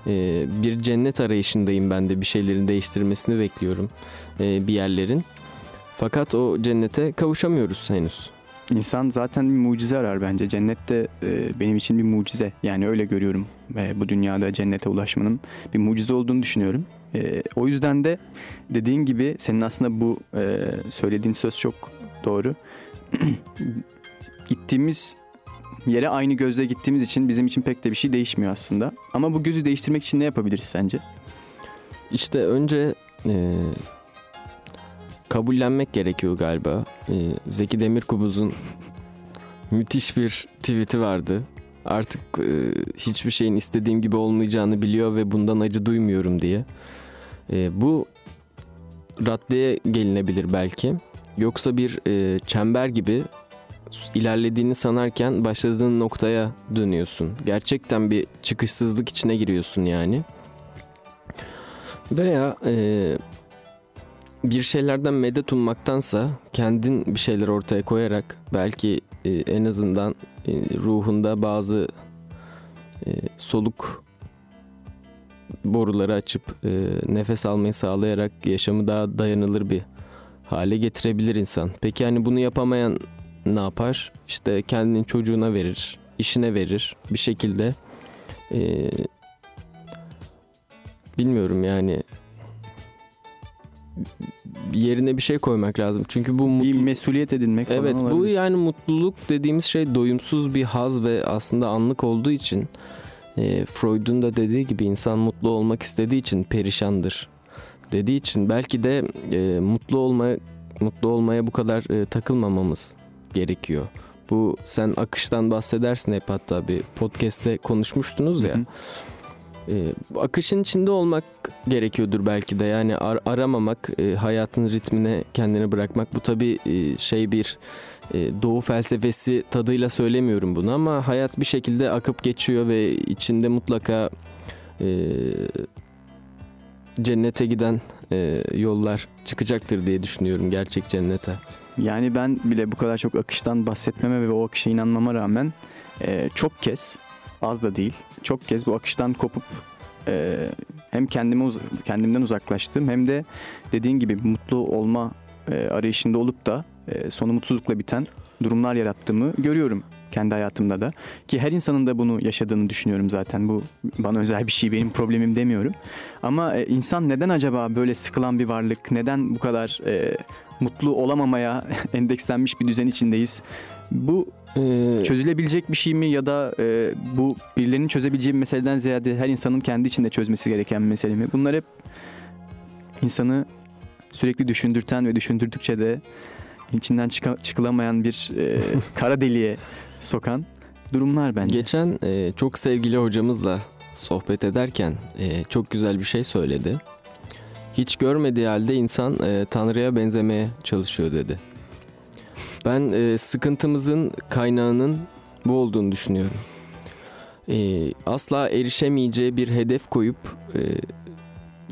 e, bir cennet arayışındayım ben de bir şeylerin değiştirmesini bekliyorum e, bir yerlerin. Fakat o cennete kavuşamıyoruz henüz. İnsan zaten bir mucize arar bence. Cennet de e, benim için bir mucize. Yani öyle görüyorum. E, bu dünyada cennete ulaşmanın bir mucize olduğunu düşünüyorum. E, o yüzden de dediğin gibi senin aslında bu e, söylediğin söz çok doğru. Gittiğimiz yere aynı gözle gittiğimiz için bizim için pek de bir şey değişmiyor aslında. Ama bu gözü değiştirmek için ne yapabiliriz sence? İşte önce e, kabullenmek gerekiyor galiba. E, Zeki Demirkubuz'un müthiş bir tweet'i vardı. Artık e, hiçbir şeyin istediğim gibi olmayacağını biliyor ve bundan acı duymuyorum diye. E, bu raddeye gelinebilir belki. Yoksa bir e, çember gibi ilerlediğini sanarken başladığın noktaya dönüyorsun. Gerçekten bir çıkışsızlık içine giriyorsun yani. Veya e, bir şeylerden medet ummaktansa kendin bir şeyler ortaya koyarak belki e, en azından e, ruhunda bazı e, soluk boruları açıp e, nefes almayı sağlayarak yaşamı daha dayanılır bir hale getirebilir insan. Peki hani bunu yapamayan ne yapar? İşte kendinin çocuğuna verir, işine verir bir şekilde. E, bilmiyorum yani yerine bir şey koymak lazım. Çünkü bu bir mesuliyet edinmek Evet olabilir. bu yani mutluluk dediğimiz şey doyumsuz bir haz ve aslında anlık olduğu için e, Freud'un da dediği gibi insan mutlu olmak istediği için perişandır dediği için belki de e, mutlu olma mutlu olmaya bu kadar e, takılmamamız gerekiyor. Bu sen akıştan bahsedersin hep hatta bir podcast'te konuşmuştunuz ya. Hı hı. E, akışın içinde olmak gerekiyordur belki de yani ar- aramamak, e, hayatın ritmine kendini bırakmak. Bu tabii e, şey bir doğu felsefesi tadıyla söylemiyorum bunu ama hayat bir şekilde akıp geçiyor ve içinde mutlaka e, cennete giden e, yollar çıkacaktır diye düşünüyorum gerçek cennete. Yani ben bile bu kadar çok akıştan bahsetmeme ve o akışa inanmama rağmen e, çok kez az da değil çok kez bu akıştan kopup e, hem kendime uz- kendimden uzaklaştım hem de dediğin gibi mutlu olma e, arayışında olup da e, sonu mutsuzlukla biten durumlar yarattığımı görüyorum kendi hayatımda da. Ki her insanın da bunu yaşadığını düşünüyorum zaten. Bu bana özel bir şey benim problemim demiyorum. Ama e, insan neden acaba böyle sıkılan bir varlık neden bu kadar e, mutlu olamamaya endekslenmiş bir düzen içindeyiz? Bu E, çözülebilecek bir şey mi ya da e, bu birilerinin çözebileceği bir meseleden ziyade her insanın kendi içinde çözmesi gereken bir mesele mi? Bunlar hep insanı sürekli düşündürten ve düşündürdükçe de içinden çıka- çıkılamayan bir e, kara deliğe sokan durumlar bence. Geçen e, çok sevgili hocamızla sohbet ederken e, çok güzel bir şey söyledi. Hiç görmediği halde insan e, Tanrı'ya benzemeye çalışıyor dedi. Ben e, sıkıntımızın kaynağının bu olduğunu düşünüyorum. E, asla erişemeyeceği bir hedef koyup e,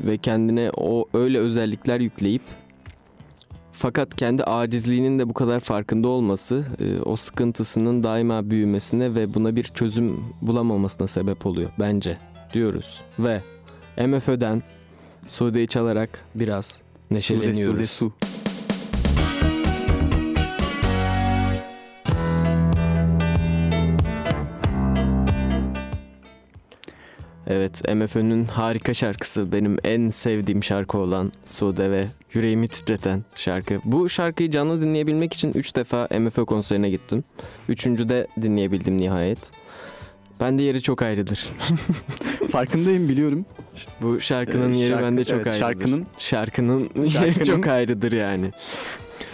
ve kendine o öyle özellikler yükleyip fakat kendi acizliğinin de bu kadar farkında olması e, o sıkıntısının daima büyümesine ve buna bir çözüm bulamamasına sebep oluyor bence diyoruz. Ve MFÖ'den Sude'yi çalarak biraz neşeleniyoruz. Sude, sude, su. Evet MFÖ'nün harika şarkısı benim en sevdiğim şarkı olan Sude ve yüreğimi titreten şarkı. Bu şarkıyı canlı dinleyebilmek için 3 defa MFÖ konserine gittim. Üçüncü de dinleyebildim nihayet. Ben de yeri çok ayrıdır. Farkındayım biliyorum. Bu şarkının Ee, yeri şarkı- bende çok evet, ayrıdır. şarkının- şarkının, Şarkının- yeri çok ayrıdır yani.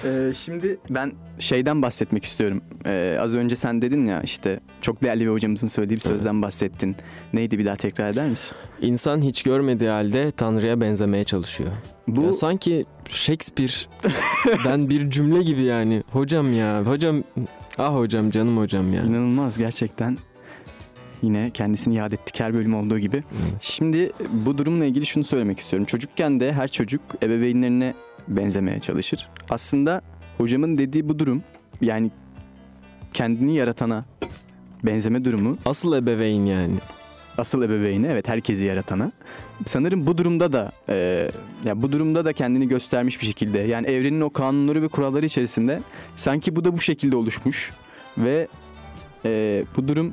Ee, şimdi ben şeyden bahsetmek istiyorum. Ee, az önce sen dedin ya işte çok değerli bir hocamızın söylediği bir sözden bahsettin. Neydi bir daha tekrar eder misin? İnsan hiç görmediği halde Tanrı'ya benzemeye çalışıyor. Bu Ya sanki Shakespeare'den bir cümle gibi yani. Hocam ya, hocam, ah hocam, canım hocam ya. inanılmaz gerçekten. Yine kendisini yad ettik her bölüm olduğu gibi. Evet. Şimdi bu durumla ilgili şunu söylemek istiyorum. Çocukken de her çocuk ebeveynlerine benzemeye çalışır. Aslında hocamın dediği bu durum yani kendini yaratana benzeme durumu Asıl ebeveyn yani. asıl ebeveyni evet herkesi yaratana. Sanırım bu durumda da e, ya bu durumda da kendini göstermiş bir şekilde. Yani evrenin o kanunları ve kuralları içerisinde sanki bu da bu şekilde oluşmuş ve e, bu durum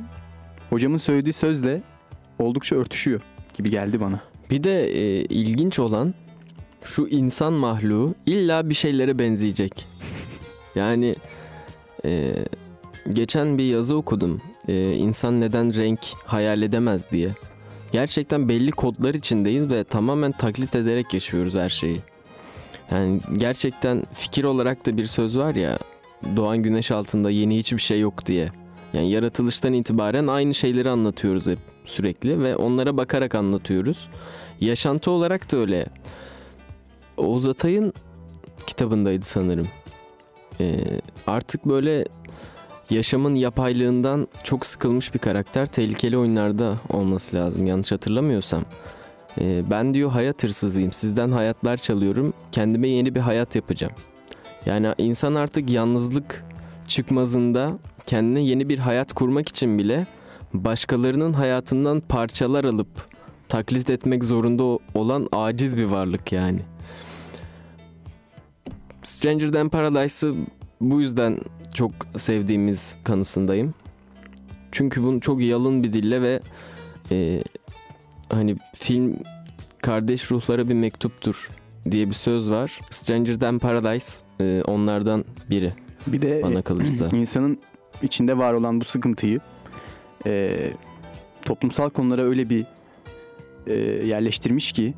hocamın söylediği sözle oldukça örtüşüyor gibi geldi bana. Bir de e, ilginç olan şu insan mahluğu illa bir şeylere benzeyecek. Yani e, geçen bir yazı okudum. E, insan neden renk hayal edemez diye. Gerçekten belli kodlar içindeyiz ve tamamen taklit ederek yaşıyoruz her şeyi. Yani gerçekten fikir olarak da bir söz var ya doğan güneş altında yeni hiçbir şey yok diye. Yani yaratılıştan itibaren aynı şeyleri anlatıyoruz hep sürekli ve onlara bakarak anlatıyoruz. Yaşantı olarak da öyle. Oğuz Atay'ın kitabındaydı sanırım. Ee, artık böyle yaşamın yapaylığından çok sıkılmış bir karakter tehlikeli oyunlarda olması lazım yanlış hatırlamıyorsam. Ee, ben diyor hayat hırsızıyım sizden hayatlar çalıyorum kendime yeni bir hayat yapacağım. Yani insan artık yalnızlık çıkmazında kendine yeni bir hayat kurmak için bile başkalarının hayatından parçalar alıp taklit etmek zorunda olan aciz bir varlık yani. Stranger Than Paradise'ı bu yüzden çok sevdiğimiz kanısındayım. Çünkü bunu çok yalın bir dille ve e, hani film kardeş ruhlara bir mektuptur diye bir söz var. Stranger Than Paradise e, onlardan biri Bir de bana kalırsa. insanın içinde var olan bu sıkıntıyı e, toplumsal konulara öyle bir e, yerleştirmiş ki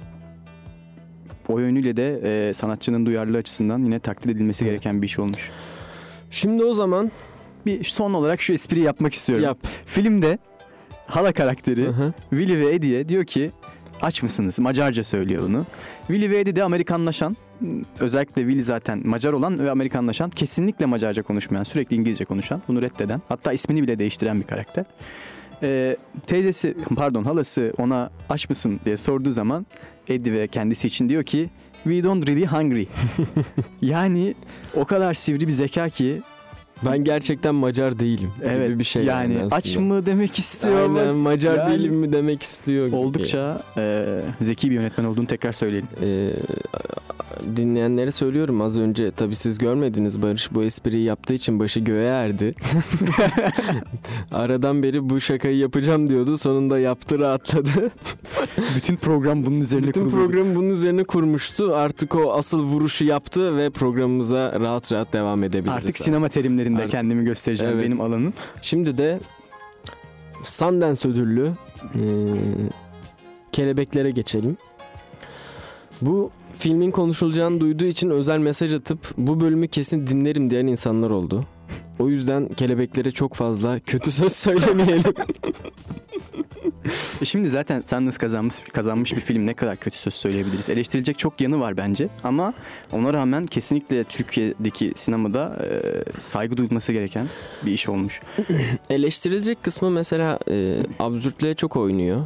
o yönüyle de e, sanatçının duyarlılığı açısından yine takdir edilmesi Evet. gereken bir iş olmuş. Şimdi o zaman Bir son olarak şu espriyi yapmak istiyorum. yap. Filmde hala karakteri Hı hı. Willy ve Eddie'ye diyor ki aç mısınız? Macarca söylüyor bunu. Willy ve Eddie de Amerikanlaşan özellikle Willy zaten Macar olan ve Amerikanlaşan kesinlikle Macarca konuşmayan sürekli İngilizce konuşan bunu reddeden hatta ismini bile değiştiren bir karakter. Ee, teyzesi pardon halası ona aç mısın diye sorduğu zaman Eddie ve kendisi için diyor ki We don't really hungry. yani o kadar sivri bir zeka ki Ben gerçekten Macar değilim. gibi evet bir şey yani, yani, aç mı demek istiyor ama Aynen Macar Yani değilim mi demek istiyor gibi. Oldukça e, zeki bir yönetmen olduğunu tekrar söyleyelim. Ee, dinleyenlere söylüyorum az önce tabii siz görmediniz Barış bu espriyi yaptığı için başı göğe erdi. Aradan beri bu şakayı yapacağım diyordu sonunda yaptı rahatladı. Bütün program bunun üzerine Bütün kuruldu. programı bunun üzerine kurmuştu artık o asıl vuruşu yaptı ve programımıza rahat rahat devam edebiliriz. Artık sinema terimlerinde Artık- kendimi göstereceğim Evet. benim alanım. Şimdi de Sundance ödüllü e, kelebeklere geçelim. Bu filmin konuşulacağını duyduğu için özel mesaj atıp bu bölümü kesin dinlerim diyen insanlar oldu. O yüzden kelebeklere çok fazla kötü söz söylemeyelim. E şimdi zaten Sundance kazanmış, kazanmış bir film ne kadar kötü söz söyleyebiliriz. Eleştirilecek çok yanı var bence ama ona rağmen kesinlikle Türkiye'deki sinemada e, saygı duyulması gereken bir iş olmuş. Eleştirilecek kısmı mesela e, absürtlüğe çok oynuyor.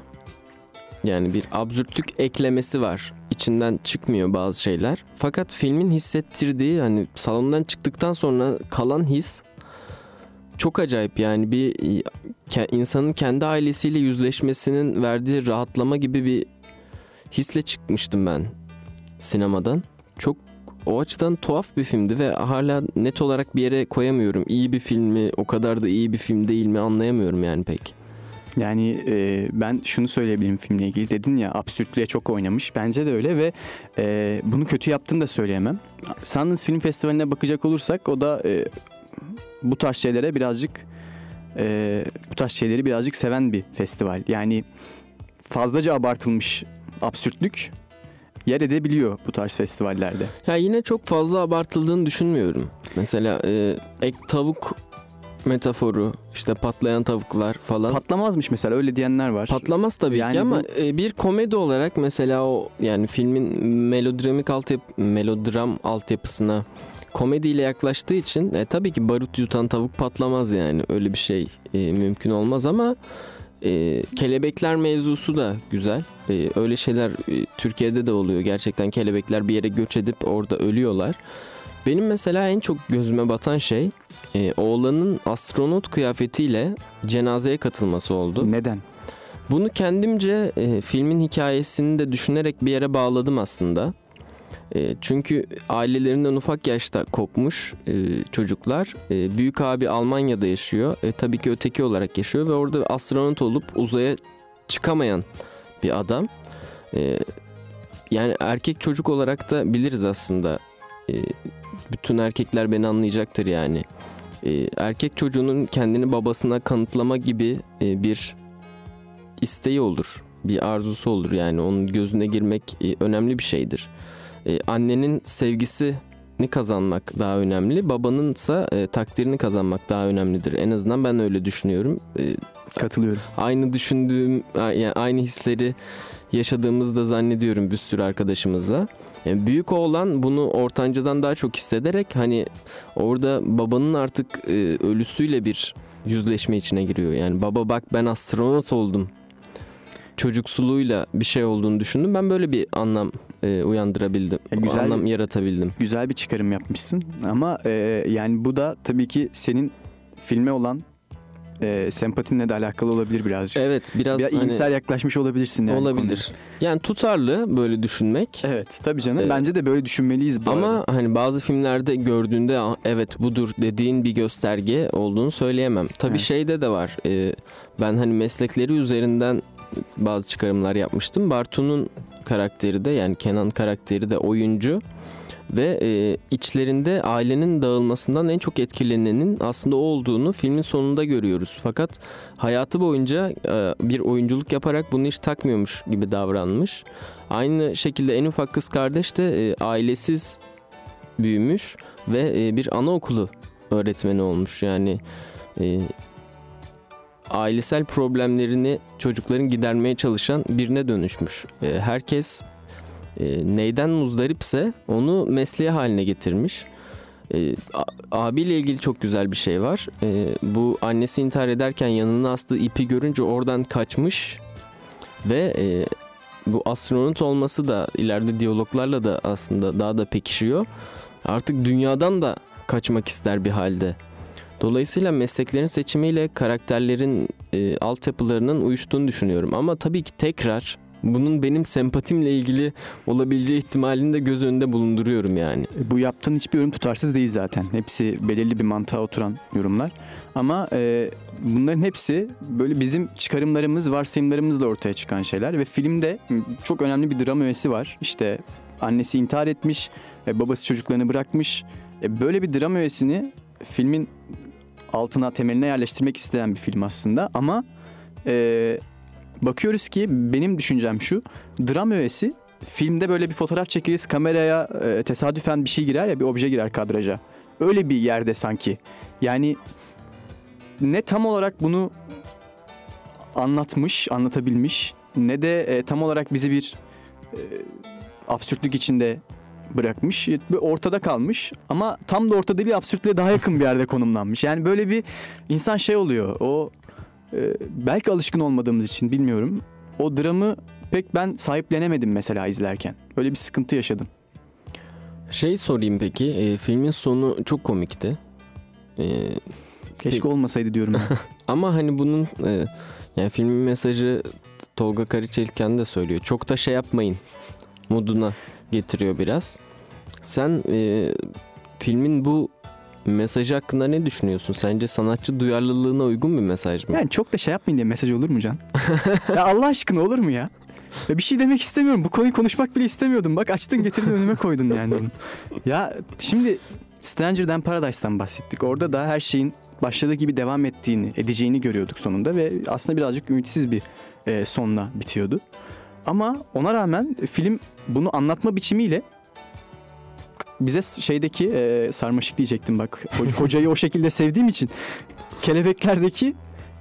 Yani bir absürtlük eklemesi var. İçinden çıkmıyor bazı şeyler. Fakat filmin hissettirdiği hani salondan çıktıktan sonra kalan his çok acayip yani bir insanın kendi ailesiyle yüzleşmesinin verdiği rahatlama gibi bir hisle çıkmıştım ben sinemadan. Çok o açıdan tuhaf bir filmdi ve hala net olarak bir yere koyamıyorum. İyi bir film mi, o kadar da iyi bir film değil mi anlayamıyorum yani pek. Yani e, ben şunu söyleyebilirim filmle ilgili. Dedin ya absürtlüğe çok oynamış. Bence de öyle ve e, bunu kötü yaptığını da söyleyemem. Sundance Film Festivali'ne bakacak olursak o da e, bu tarz şeylere birazcık e, bu tarz şeyleri birazcık seven bir festival. Yani fazlaca abartılmış absürtlük yer edebiliyor bu tarz festivallerde. Ya yine çok fazla abartıldığını düşünmüyorum. Mesela e, ek tavuk metaforu, işte patlayan tavuklar falan. Patlamazmış mesela öyle diyenler var. Patlamaz tabii Yani ki ama bu- e, bir komedi olarak mesela o yani filmin melodramik altyap melodram altyapısına komediyle yaklaştığı için e, tabii ki barut yutan tavuk patlamaz yani öyle bir şey e, mümkün olmaz ama e, kelebekler mevzusu da güzel. E, öyle şeyler e, Türkiye'de de oluyor. Gerçekten kelebekler bir yere göç edip orada ölüyorlar. Benim mesela en çok gözüme batan şey e, oğlanın astronot kıyafetiyle cenazeye katılması oldu. Neden? Bunu kendimce e, filmin hikayesini de düşünerek bir yere bağladım aslında. E, çünkü ailelerinden ufak yaşta kopmuş e, çocuklar. E, büyük abi Almanya'da yaşıyor. E, tabii ki öteki olarak yaşıyor ve orada astronot olup uzaya çıkamayan bir adam. E, yani erkek çocuk olarak da biliriz aslında. E, bütün erkekler beni anlayacaktır yani. E, erkek çocuğunun kendini babasına kanıtlama gibi e, bir isteği olur. Bir arzusu olur yani onun gözüne girmek e, önemli bir şeydir. E, annenin sevgisini kazanmak daha önemli. Babanın ise e, takdirini kazanmak daha önemlidir. En azından ben öyle düşünüyorum. E, Katılıyorum. aynı düşündüğüm yani aynı hisleri yaşadığımızı da zannediyorum bir sürü arkadaşımızla. Yani büyük oğlan bunu ortancadan daha çok hissederek hani orada babanın artık e, ölüsüyle bir yüzleşme içine giriyor. Yani baba bak ben astronot oldum. Çocuksuluğuyla bir şey olduğunu düşündüm. Ben böyle bir anlam e, uyandırabildim. Ya güzel- anlam yaratabildim. Güzel bir çıkarım yapmışsın ama e, yani bu da tabii ki senin filme olan e, sempatinle de alakalı olabilir birazcık. Evet biraz, Biraz hani iyimser yaklaşmış olabilirsin yani. olabilir. Yani tutarlı böyle düşünmek. Evet tabii canım. Evet. Bence de böyle düşünmeliyiz bu Ama arada. hani bazı filmlerde gördüğünde "Ah, evet budur dediğin bir gösterge olduğunu söyleyemem. Tabii Evet. şeyde de var. e, ben hani meslekleri üzerinden bazı çıkarımlar yapmıştım. Bartu'nun karakteri de yani Kenan karakteri de oyuncu ve e, içlerinde ailenin dağılmasından en çok etkilenenin aslında o olduğunu filmin sonunda görüyoruz. Fakat hayatı boyunca e, bir oyunculuk yaparak bunu hiç takmıyormuş gibi davranmış. Aynı şekilde en ufak kız kardeş de e, ailesiz büyümüş ve e, bir anaokulu öğretmeni olmuş. Yani e, ailesel problemlerini çocukların gidermeye çalışan birine dönüşmüş. E, herkes e, neyden muzdaripse onu mesleği haline getirmiş. E, abiyle ilgili çok güzel bir şey var. E, bu annesi intihar ederken yanına astığı ipi görünce oradan kaçmış ve e, bu astronot olması da ileride diyaloglarla da aslında daha da pekişiyor. Artık dünyadan da kaçmak ister bir halde. Dolayısıyla mesleklerin seçimiyle karakterlerin e, altyapılarının uyuştuğunu düşünüyorum. Ama tabii ki tekrar bunun benim sempatimle ilgili olabileceği ihtimalini de göz önünde bulunduruyorum yani. E, Bu yaptığın hiçbir yorum tutarsız değil zaten. Hepsi belirli bir mantığa oturan yorumlar. Ama e, bunların hepsi böyle bizim çıkarımlarımız, varsayımlarımızla ortaya çıkan şeyler. Ve filmde çok önemli bir dram öğesi var. İşte annesi intihar etmiş, e, babası çocuklarını bırakmış. E, böyle bir dram öğesini filmin altına, temeline yerleştirmek isteyen bir film aslında. Ama e, bakıyoruz ki benim düşüncem şu. Dram öğesi filmde böyle bir fotoğraf çekeriz kameraya e, tesadüfen bir şey girer ya bir obje girer kadraja. Öyle bir yerde sanki. Yani ne tam olarak bunu anlatmış, anlatabilmiş ne de e, tam olarak bizi bir e, absürtlük içinde bırakmış. Bir ortada kalmış ama tam da ortada değil absürtlüğe daha yakın bir yerde konumlanmış. Yani böyle bir insan şey oluyor. O e, belki alışkın olmadığımız için bilmiyorum. O dramı pek ben sahiplenemedim mesela izlerken. Öyle bir sıkıntı yaşadım. Şey sorayım peki, e, filmin sonu çok komikti. E, Keşke Peki. olmasaydı diyorum ben. ama hani bunun e, yani filmin mesajı Tolga Karaçelikyan da söylüyor. Çok da şey yapmayın moduna getiriyor biraz. Sen e, filmin bu mesajı hakkında ne düşünüyorsun? Sence sanatçı duyarlılığına uygun bir mesaj mı? Yani çok da şey yapmayın diye mesaj olur mu Can? ya Allah aşkına olur mu ya? ya? Bir şey demek istemiyorum. Bu konuyu konuşmak bile istemiyordum. Bak açtın getirdin önüme koydun yani. Ya şimdi Stranger Than Paradise'dan bahsettik. Orada da her şeyin başladığı gibi devam ettiğini, edeceğini görüyorduk sonunda ve aslında birazcık ümitsiz bir e, sonla bitiyordu. Ama ona rağmen film bunu anlatma biçimiyle bize şeydeki e, sarmaşık diyecektim bak. Ho- Hocayı o şekilde sevdiğim için kelebeklerdeki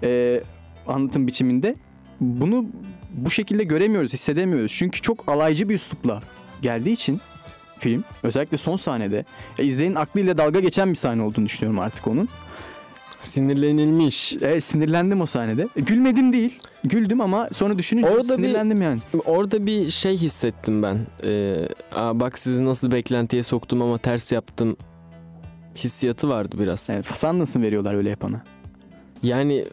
e, anlatım biçiminde bunu bu şekilde göremiyoruz, hissedemiyoruz. Çünkü çok alaycı bir üslupla geldiği için film özellikle son sahnede e, izleyenin aklıyla dalga geçen bir sahne olduğunu düşünüyorum artık onun. Sinirlenilmiş. E, sinirlendim o sahnede. E, gülmedim değil. Güldüm ama sonra düşününce Orada bir- sinirlendim yani. Orada bir şey hissettim ben. Ee, Aa, bak sizi nasıl beklentiye soktum ama ters yaptım hissiyatı vardı biraz. Evet, Sundance mı veriyorlar öyle yapana? Yani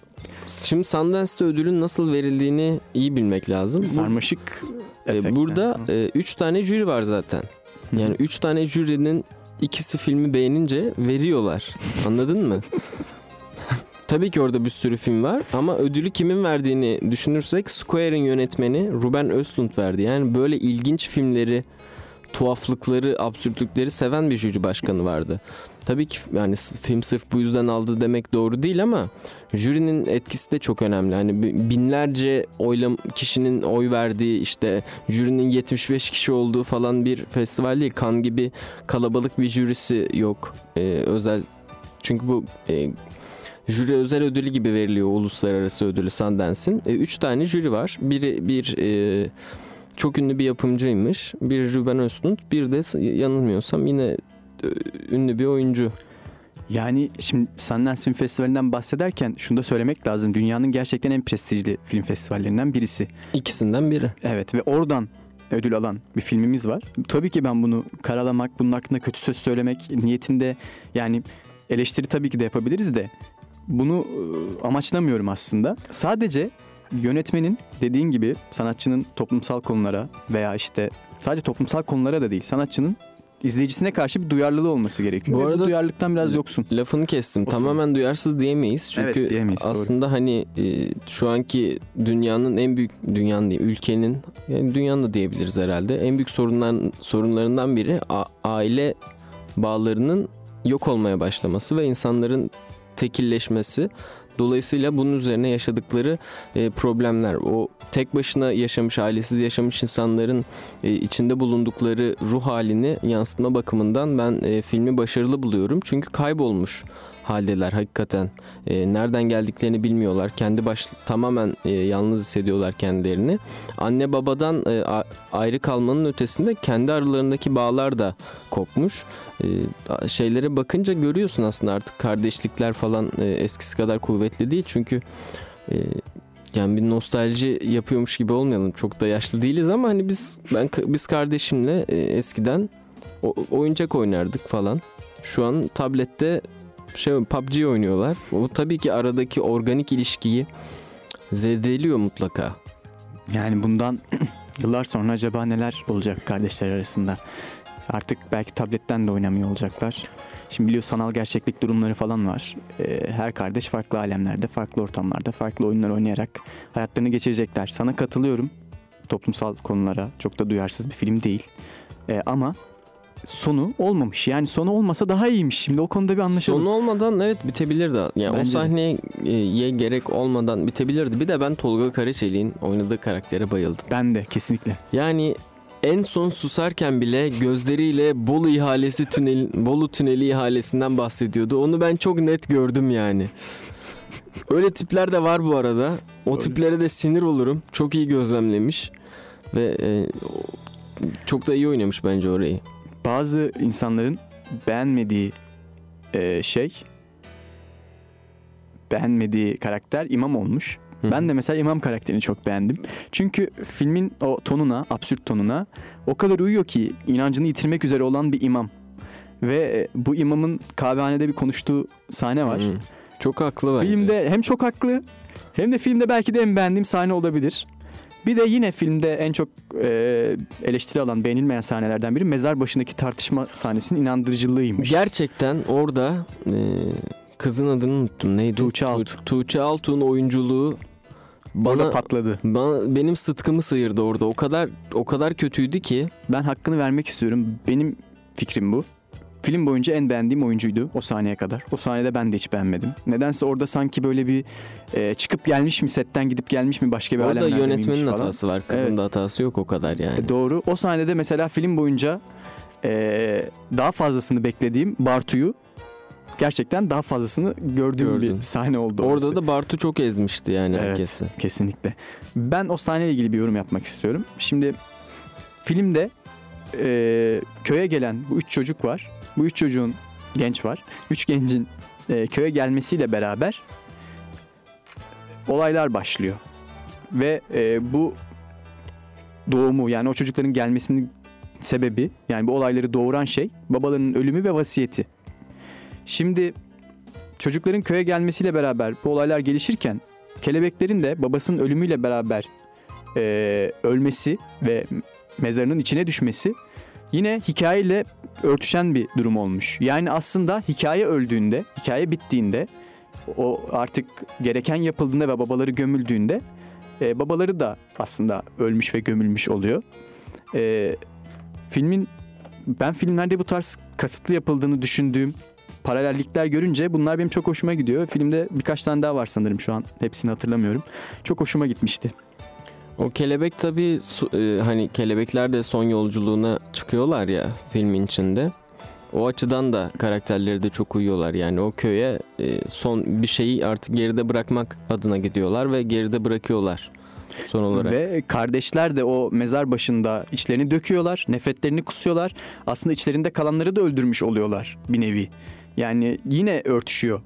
şimdi Sundance'de ödülün nasıl verildiğini iyi bilmek lazım. Bu- Sarmaşık e, burada yani. 3 tane jüri var zaten. Yani 3 tane jürinin ikisi filmi beğenince veriyorlar. Anladın mı? Tabii ki orada bir sürü film var ama ödülü kimin verdiğini düşünürsek Square'in yönetmeni Ruben Östlund verdi. Yani böyle ilginç filmleri, tuhaflıkları, absürtlükleri seven bir jüri başkanı vardı. Tabii ki yani film sırf bu yüzden aldı demek doğru değil ama jürinin etkisi de çok önemli. Hani bi- binlerce oylam kişinin oy verdiği işte jürinin 75 kişi olduğu falan bir festival değil. Kan gibi kalabalık bir jürisi yok. Ee, özel çünkü bu e, jüri özel ödülü gibi veriliyor uluslararası ödülü Sundance'in. E, üç tane jüri var. Biri bir e, çok ünlü bir yapımcıymış. Bir Ruben Östlund, bir de yanılmıyorsam yine e, ünlü bir oyuncu. Yani şimdi Sundance Film Festivali'nden bahsederken şunu da söylemek lazım. Dünyanın gerçekten en prestijli film festivallerinden birisi. İkisinden biri. Evet ve oradan ödül alan bir filmimiz var. Tabii ki ben bunu karalamak, bunun hakkında kötü söz söylemek niyetinde yani eleştiri tabii ki de yapabiliriz de bunu amaçlamıyorum aslında. Sadece yönetmenin dediğin gibi sanatçının toplumsal konulara veya işte sadece toplumsal konulara da değil sanatçının izleyicisine karşı bir duyarlılığı olması gerekiyor. Bu arada- duyarlılıktan biraz yoksun. Lafını kestim. O film. Tamamen duyarsız diyemeyiz. Çünkü Evet, diyemeyiz, doğru. aslında hani e, şu anki dünyanın en büyük dünyanın değil, ülkenin yani dünyanın da diyebiliriz herhalde. En büyük sorunlar sorunlarından biri a- aile bağlarının yok olmaya başlaması ve insanların tekilleşmesi. Dolayısıyla bunun üzerine yaşadıkları e, problemler, o tek başına yaşamış, ailesiz yaşamış insanların e, içinde bulundukları ruh halini yansıtma bakımından ben e, filmi başarılı buluyorum. Çünkü kaybolmuş haldeler hakikaten. E, nereden geldiklerini bilmiyorlar. Kendi baş tamamen e, yalnız hissediyorlar kendilerini. Anne babadan e, ayrı kalmanın ötesinde kendi aralarındaki bağlar da kopmuş. E, şeylere bakınca görüyorsun aslında artık kardeşlikler falan e, eskisi kadar kuvvetli değil. Çünkü e, yani bir nostalji yapıyormuş gibi olmayalım. Çok da yaşlı değiliz ama hani biz ben biz kardeşimle e, eskiden o- oyuncak oynardık falan. Şu an tablette şey PUBG oynuyorlar. O tabii ki aradaki organik ilişkiyi zedeliyor mutlaka. Yani bundan yıllar sonra acaba neler olacak kardeşler arasında? Artık belki tabletten de oynamıyor olacaklar. Şimdi biliyor sanal gerçeklik durumları falan var. Ee, her kardeş farklı alemlerde, farklı ortamlarda, farklı oyunlar oynayarak hayatlarını geçirecekler. Sana katılıyorum. Toplumsal konulara çok da duyarsız bir film değil. Ee, ama sonu olmamış. Yani sonu olmasa daha iyiymiş. Şimdi o konuda bir anlaşalım. Sonu olmadan evet bitebilirdi. Yani o Bence de. sahneye ye gerek olmadan bitebilirdi. Bir de ben Tolga Karaçelik'in oynadığı karaktere bayıldım. Ben de kesinlikle. Yani en son susarken bile gözleriyle Bolu ihalesi tünel Bolu tüneli ihalesinden bahsediyordu. Onu ben çok net gördüm yani. Öyle tipler de var bu arada. O Doğru. tiplere de sinir olurum. Çok iyi gözlemlemiş ve e, o- çok da iyi oynamış bence orayı. Bazı insanların beğenmediği e, şey beğenmediği karakter imam olmuş. Hı. Ben de mesela imam karakterini çok beğendim. Çünkü filmin o tonuna, absürt tonuna o kadar uyuyor ki inancını yitirmek üzere olan bir imam. Ve e, bu imamın kahvehanede bir konuştuğu sahne var. Hı. Çok haklı bence. Filmde hem çok haklı hem de filmde belki de en beğendiğim sahne olabilir. Bir de yine filmde en çok e, eleştiri alan, beğenilmeyen sahnelerden biri mezar başındaki tartışma sahnesinin inandırıcılığıymış. Gerçekten orada e, kızın adını unuttum. Neydi? Tuğçe Tu- Altuğ. Tuğçe Altuğ'un oyunculuğu Orada bana patladı. bana benim sıtkımı sıyırdı orada. O kadar o kadar kötüydü ki. Ben hakkını vermek istiyorum. Benim fikrim bu. Film boyunca en beğendiğim oyuncuydu o sahneye kadar. O sahnede ben de hiç beğenmedim. Nedense orada sanki böyle bir e, çıkıp gelmiş mi setten gidip gelmiş mi başka bir Orada alemlerde yönetmenin hatası var. Kızın Evet. da hatası yok o kadar yani. E, Doğru. O sahnede mesela film boyunca e, daha fazlasını beklediğim Bartu'yu gerçekten daha fazlasını gördüğüm Gördün. bir sahne oldu. Orada orası. da Bartu çok ezmişti yani Evet. herkesi. Kesinlikle. Ben o sahneyle ilgili bir yorum yapmak istiyorum. Şimdi filmde e, köye gelen bu üç çocuk var. Bu üç çocuğun genç var. Üç gencin e, köye gelmesiyle beraber olaylar başlıyor. Ve e, bu doğumu yani o çocukların gelmesinin sebebi yani bu olayları doğuran şey babalarının ölümü ve vasiyeti. Şimdi çocukların köye gelmesiyle beraber bu olaylar gelişirken kelebeklerin de babasının ölümüyle beraber e, ölmesi ve mezarının içine düşmesi yine hikayeyle örtüşen bir durum olmuş. Yani aslında hikaye öldüğünde, hikaye bittiğinde, o artık gereken yapıldığında ve babaları gömüldüğünde e, babaları da aslında ölmüş ve gömülmüş oluyor. E, filmin ben filmlerde bu tarz kasıtlı yapıldığını düşündüğüm paralellikler görünce bunlar benim çok hoşuma gidiyor. Filmde birkaç tane daha var sanırım şu an. Hepsini hatırlamıyorum. Çok hoşuma gitmişti. O kelebek tabii su- e, hani kelebekler de son yolculuğuna çıkıyorlar ya filmin içinde. O açıdan da karakterleri de çok uyuyorlar. Yani o köye e, son bir şeyi artık geride bırakmak adına gidiyorlar ve geride bırakıyorlar son olarak. Ve kardeşler de o mezar başında içlerini döküyorlar, nefretlerini kusuyorlar. Aslında içlerinde kalanları da öldürmüş oluyorlar bir nevi. Yani yine örtüşüyor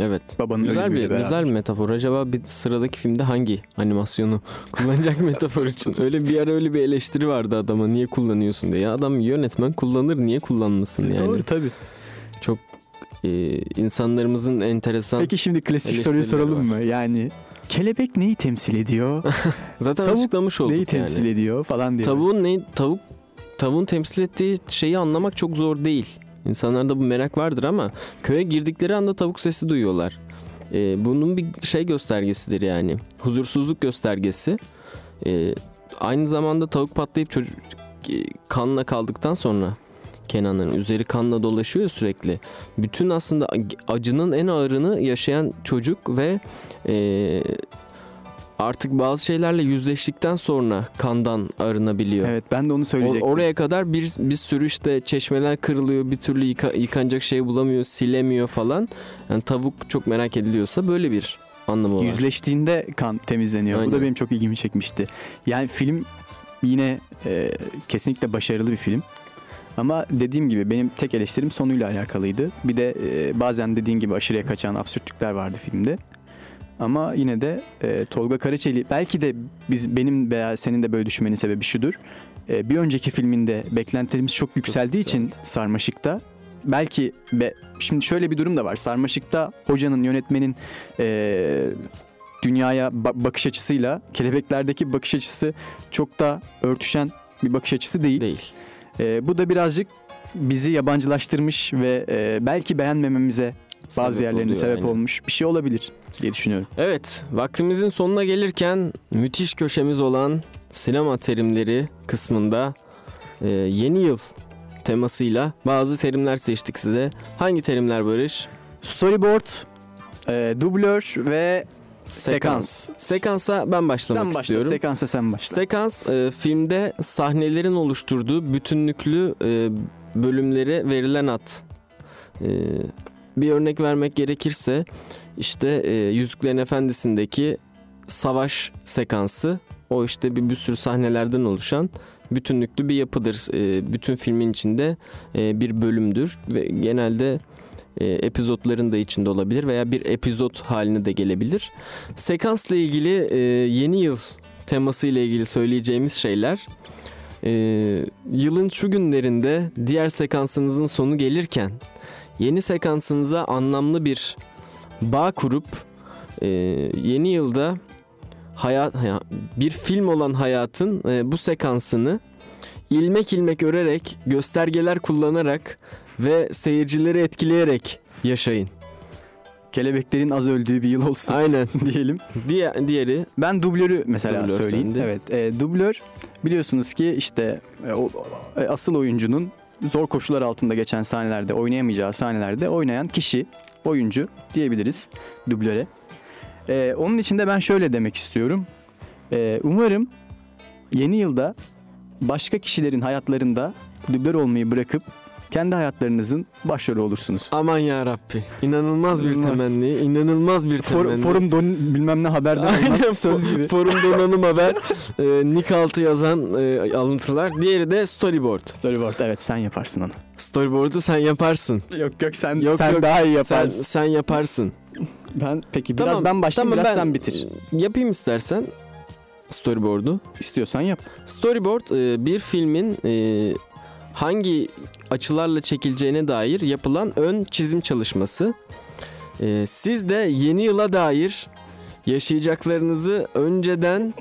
Evet. babanın Güzel bir beraber. güzel bir metafor. Acaba bir sıradaki filmde hangi animasyonu kullanacak metafor için? Öyle bir ara öyle bir eleştiri vardı adama. Niye kullanıyorsun diye. Ya adam yönetmen kullanır niye kullanmasın yani? Doğru tabii. Ee, insanlarımızın enteresan Peki şimdi klasik soruyu soralım var. mı? Yani kelebek neyi temsil ediyor? zaten tavuk açıklamış olduk neyi yani. temsil ediyor falan diye. Tavuğun ne tavuk tavuğun temsil ettiği şeyi anlamak çok zor değil. İnsanlarda bu merak vardır ama köye girdikleri anda tavuk sesi duyuyorlar. Ee, bunun bir şey göstergesidir yani. Huzursuzluk göstergesi. Ee, aynı zamanda tavuk patlayıp çocuk e, kanla kaldıktan sonra Kenan'ın üzeri kanla dolaşıyor sürekli. Bütün aslında acının en ağırını yaşayan çocuk ve e, artık bazı şeylerle yüzleştikten sonra kandan arınabiliyor. Evet ben de onu O- söyleyecektim. oraya kadar bir bir sürü işte çeşmeler kırılıyor, bir türlü yıka- yıkanacak şey bulamıyor, silemiyor falan. Yani tavuk çok merak ediliyorsa böyle bir anlamı var. Yüzleştiğinde kan temizleniyor. Bu Aynen. da benim çok ilgimi çekmişti. Yani film yine e, kesinlikle başarılı bir film. Ama dediğim gibi benim tek eleştirim sonuyla alakalıydı. Bir de e, bazen dediğin gibi aşırıya kaçan absürtlükler vardı filmde. Ama yine de e, Tolga Karaçeli belki de biz benim veya senin de böyle düşünmenin sebebi şudur. E, bir önceki filminde beklentilerimiz çok yükseldiği için Sarmaşık'ta belki be, şimdi şöyle bir durum da var. Sarmaşık'ta hocanın, yönetmenin e, dünyaya ba- bakış açısıyla kelebeklerdeki bakış açısı çok da örtüşen bir bakış açısı değil. Değil. E, bu da birazcık bizi yabancılaştırmış ve e, belki beğenmememize bazı Sebep yerlerinde oluyor, sebep aynen. olmuş bir şey olabilir diye düşünüyorum. Evet, vaktimizin sonuna gelirken müthiş köşemiz olan sinema terimleri kısmında e, yeni yıl temasıyla bazı terimler seçtik size. Hangi terimler Barış? Storyboard, e, dublör ve sekans. Sekansa ben başlamak Sen başla, istiyorum. sekansa sen başla. Sekans e, filmde sahnelerin oluşturduğu bütünlüklü e, bölümlere verilen ad. E, bir örnek vermek gerekirse işte e, Yüzüklerin Efendisi'ndeki savaş sekansı o işte bir, bir sürü sahnelerden oluşan bütünlüklü bir yapıdır. E, bütün filmin içinde e, bir bölümdür ve genelde e, epizotların da içinde olabilir veya bir epizot haline de gelebilir. Sekansla ilgili e, yeni yıl teması ile ilgili söyleyeceğimiz şeyler e, yılın şu günlerinde diğer sekansınızın sonu gelirken yeni sekansınıza anlamlı bir bağ kurup e, yeni yılda hayat haya- bir film olan hayatın e, bu sekansını ilmek ilmek örerek göstergeler kullanarak ve seyircileri etkileyerek yaşayın. Kelebeklerin az öldüğü bir yıl olsun Aynen. diyelim. Diğer, diğeri Ben dublörü mesela Dublör söyleyeyim. sende. Evet, e, dublör biliyorsunuz ki işte e, o, e, asıl oyuncunun zor koşullar altında geçen sahnelerde, oynayamayacağı sahnelerde oynayan kişi, oyuncu diyebiliriz dublöre. Ee, onun için de ben şöyle demek istiyorum. Ee, umarım yeni yılda başka kişilerin hayatlarında dublör olmayı bırakıp kendi hayatlarınızın başrolü olursunuz. Aman ya Rabbi. İnanılmaz bir İnanılmaz. temenni. inanılmaz bir For, temenni. forum don bilmem ne haberden Aynen söz gibi. Forum donanım haber. E, nick altı yazan e, alıntılar. Diğeri de storyboard. Storyboard evet sen yaparsın onu. Storyboard'u sen yaparsın. Yok yok sen Yok, sen yok, daha iyi Sen, yaparsın. sen yaparsın. Ben peki biraz Tamam, ben başlayayım tamam, biraz ben- sen bitir. Yapayım istersen storyboard'u. İstiyorsan yap. Storyboard e, bir filmin e, hangi açılarla çekileceğine dair yapılan ön çizim çalışması. E, siz de yeni yıla dair yaşayacaklarınızı önceden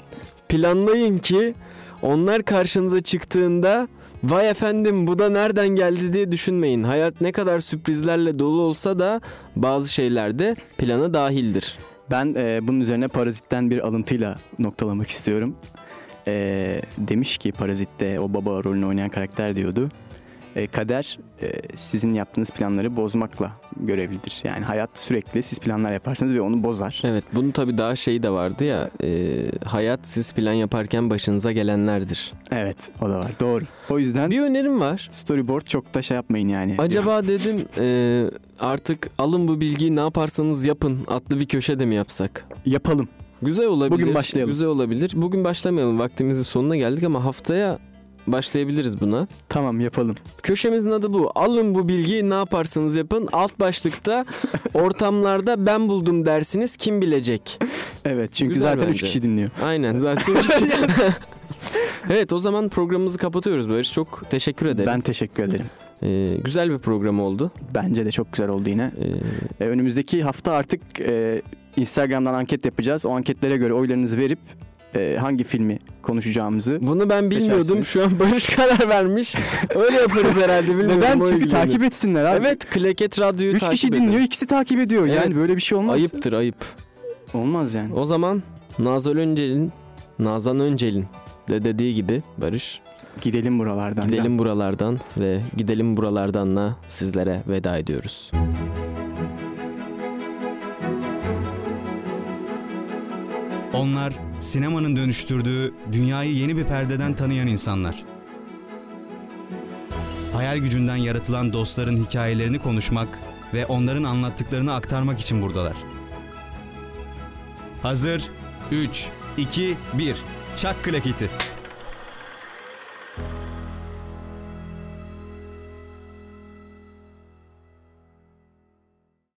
planlayın ki onlar karşınıza çıktığında vay efendim bu da nereden geldi diye düşünmeyin. Hayat ne kadar sürprizlerle dolu olsa da bazı şeyler de plana dahildir. Ben e, bunun üzerine Parazit'ten bir alıntıyla noktalamak istiyorum. E, demiş ki Parazit'te o baba rolünü oynayan karakter diyordu. E, kader e, sizin yaptığınız planları bozmakla görevlidir. Yani hayat sürekli siz planlar yaparsınız ve onu bozar. Evet bunun tabii daha şeyi de vardı ya e, hayat siz plan yaparken başınıza gelenlerdir. Evet o da var doğru. O yüzden Bir önerim var. storyboard çok da şey yapmayın yani. Acaba dedim e, artık alın bu bilgiyi ne yaparsanız yapın adlı bir köşe de mi yapsak? Yapalım. Güzel olabilir. Bugün başlayalım. Güzel olabilir. Bugün başlamayalım vaktimizin sonuna geldik ama haftaya başlayabiliriz buna. Tamam yapalım. Köşemizin adı bu. Alın bu bilgiyi ne yaparsanız yapın. Alt başlıkta ortamlarda ben buldum dersiniz kim bilecek? Evet çünkü Güzel zaten 3 bence. kişi dinliyor. Aynen zaten. evet o zaman programımızı kapatıyoruz Barış. Çok teşekkür ederim. Ben teşekkür ederim. Ee, güzel bir program oldu. Bence de çok güzel oldu yine. Ee, E, önümüzdeki hafta artık e, Instagram'dan anket yapacağız. O anketlere göre oylarınızı verip e, hangi filmi konuşacağımızı. bunu ben bilmiyordum. Şu an Barış karar vermiş. Öyle yaparız herhalde bilmiyorum. Neden? Çünkü ilgili. takip etsinler abi. Evet Kleket Radyo'yu 3 takip kişi edin. dinliyor, ikisi takip ediyor. Evet. Yani böyle bir şey olmaz. Ayıptır ayıp. Olmaz yani. O zaman Nazan Öncel'in Nazan Öncel'in de dediği gibi Barış Gidelim buralardan. gidelim buralardan ve gidelim buralardanla sizlere veda ediyoruz. Onlar sinemanın dönüştürdüğü dünyayı yeni bir perdeden tanıyan insanlar. Hayal gücünden yaratılan dostların hikayelerini konuşmak ve onların anlattıklarını aktarmak için buradalar. Hazır 3 2 1 Çak klaketi.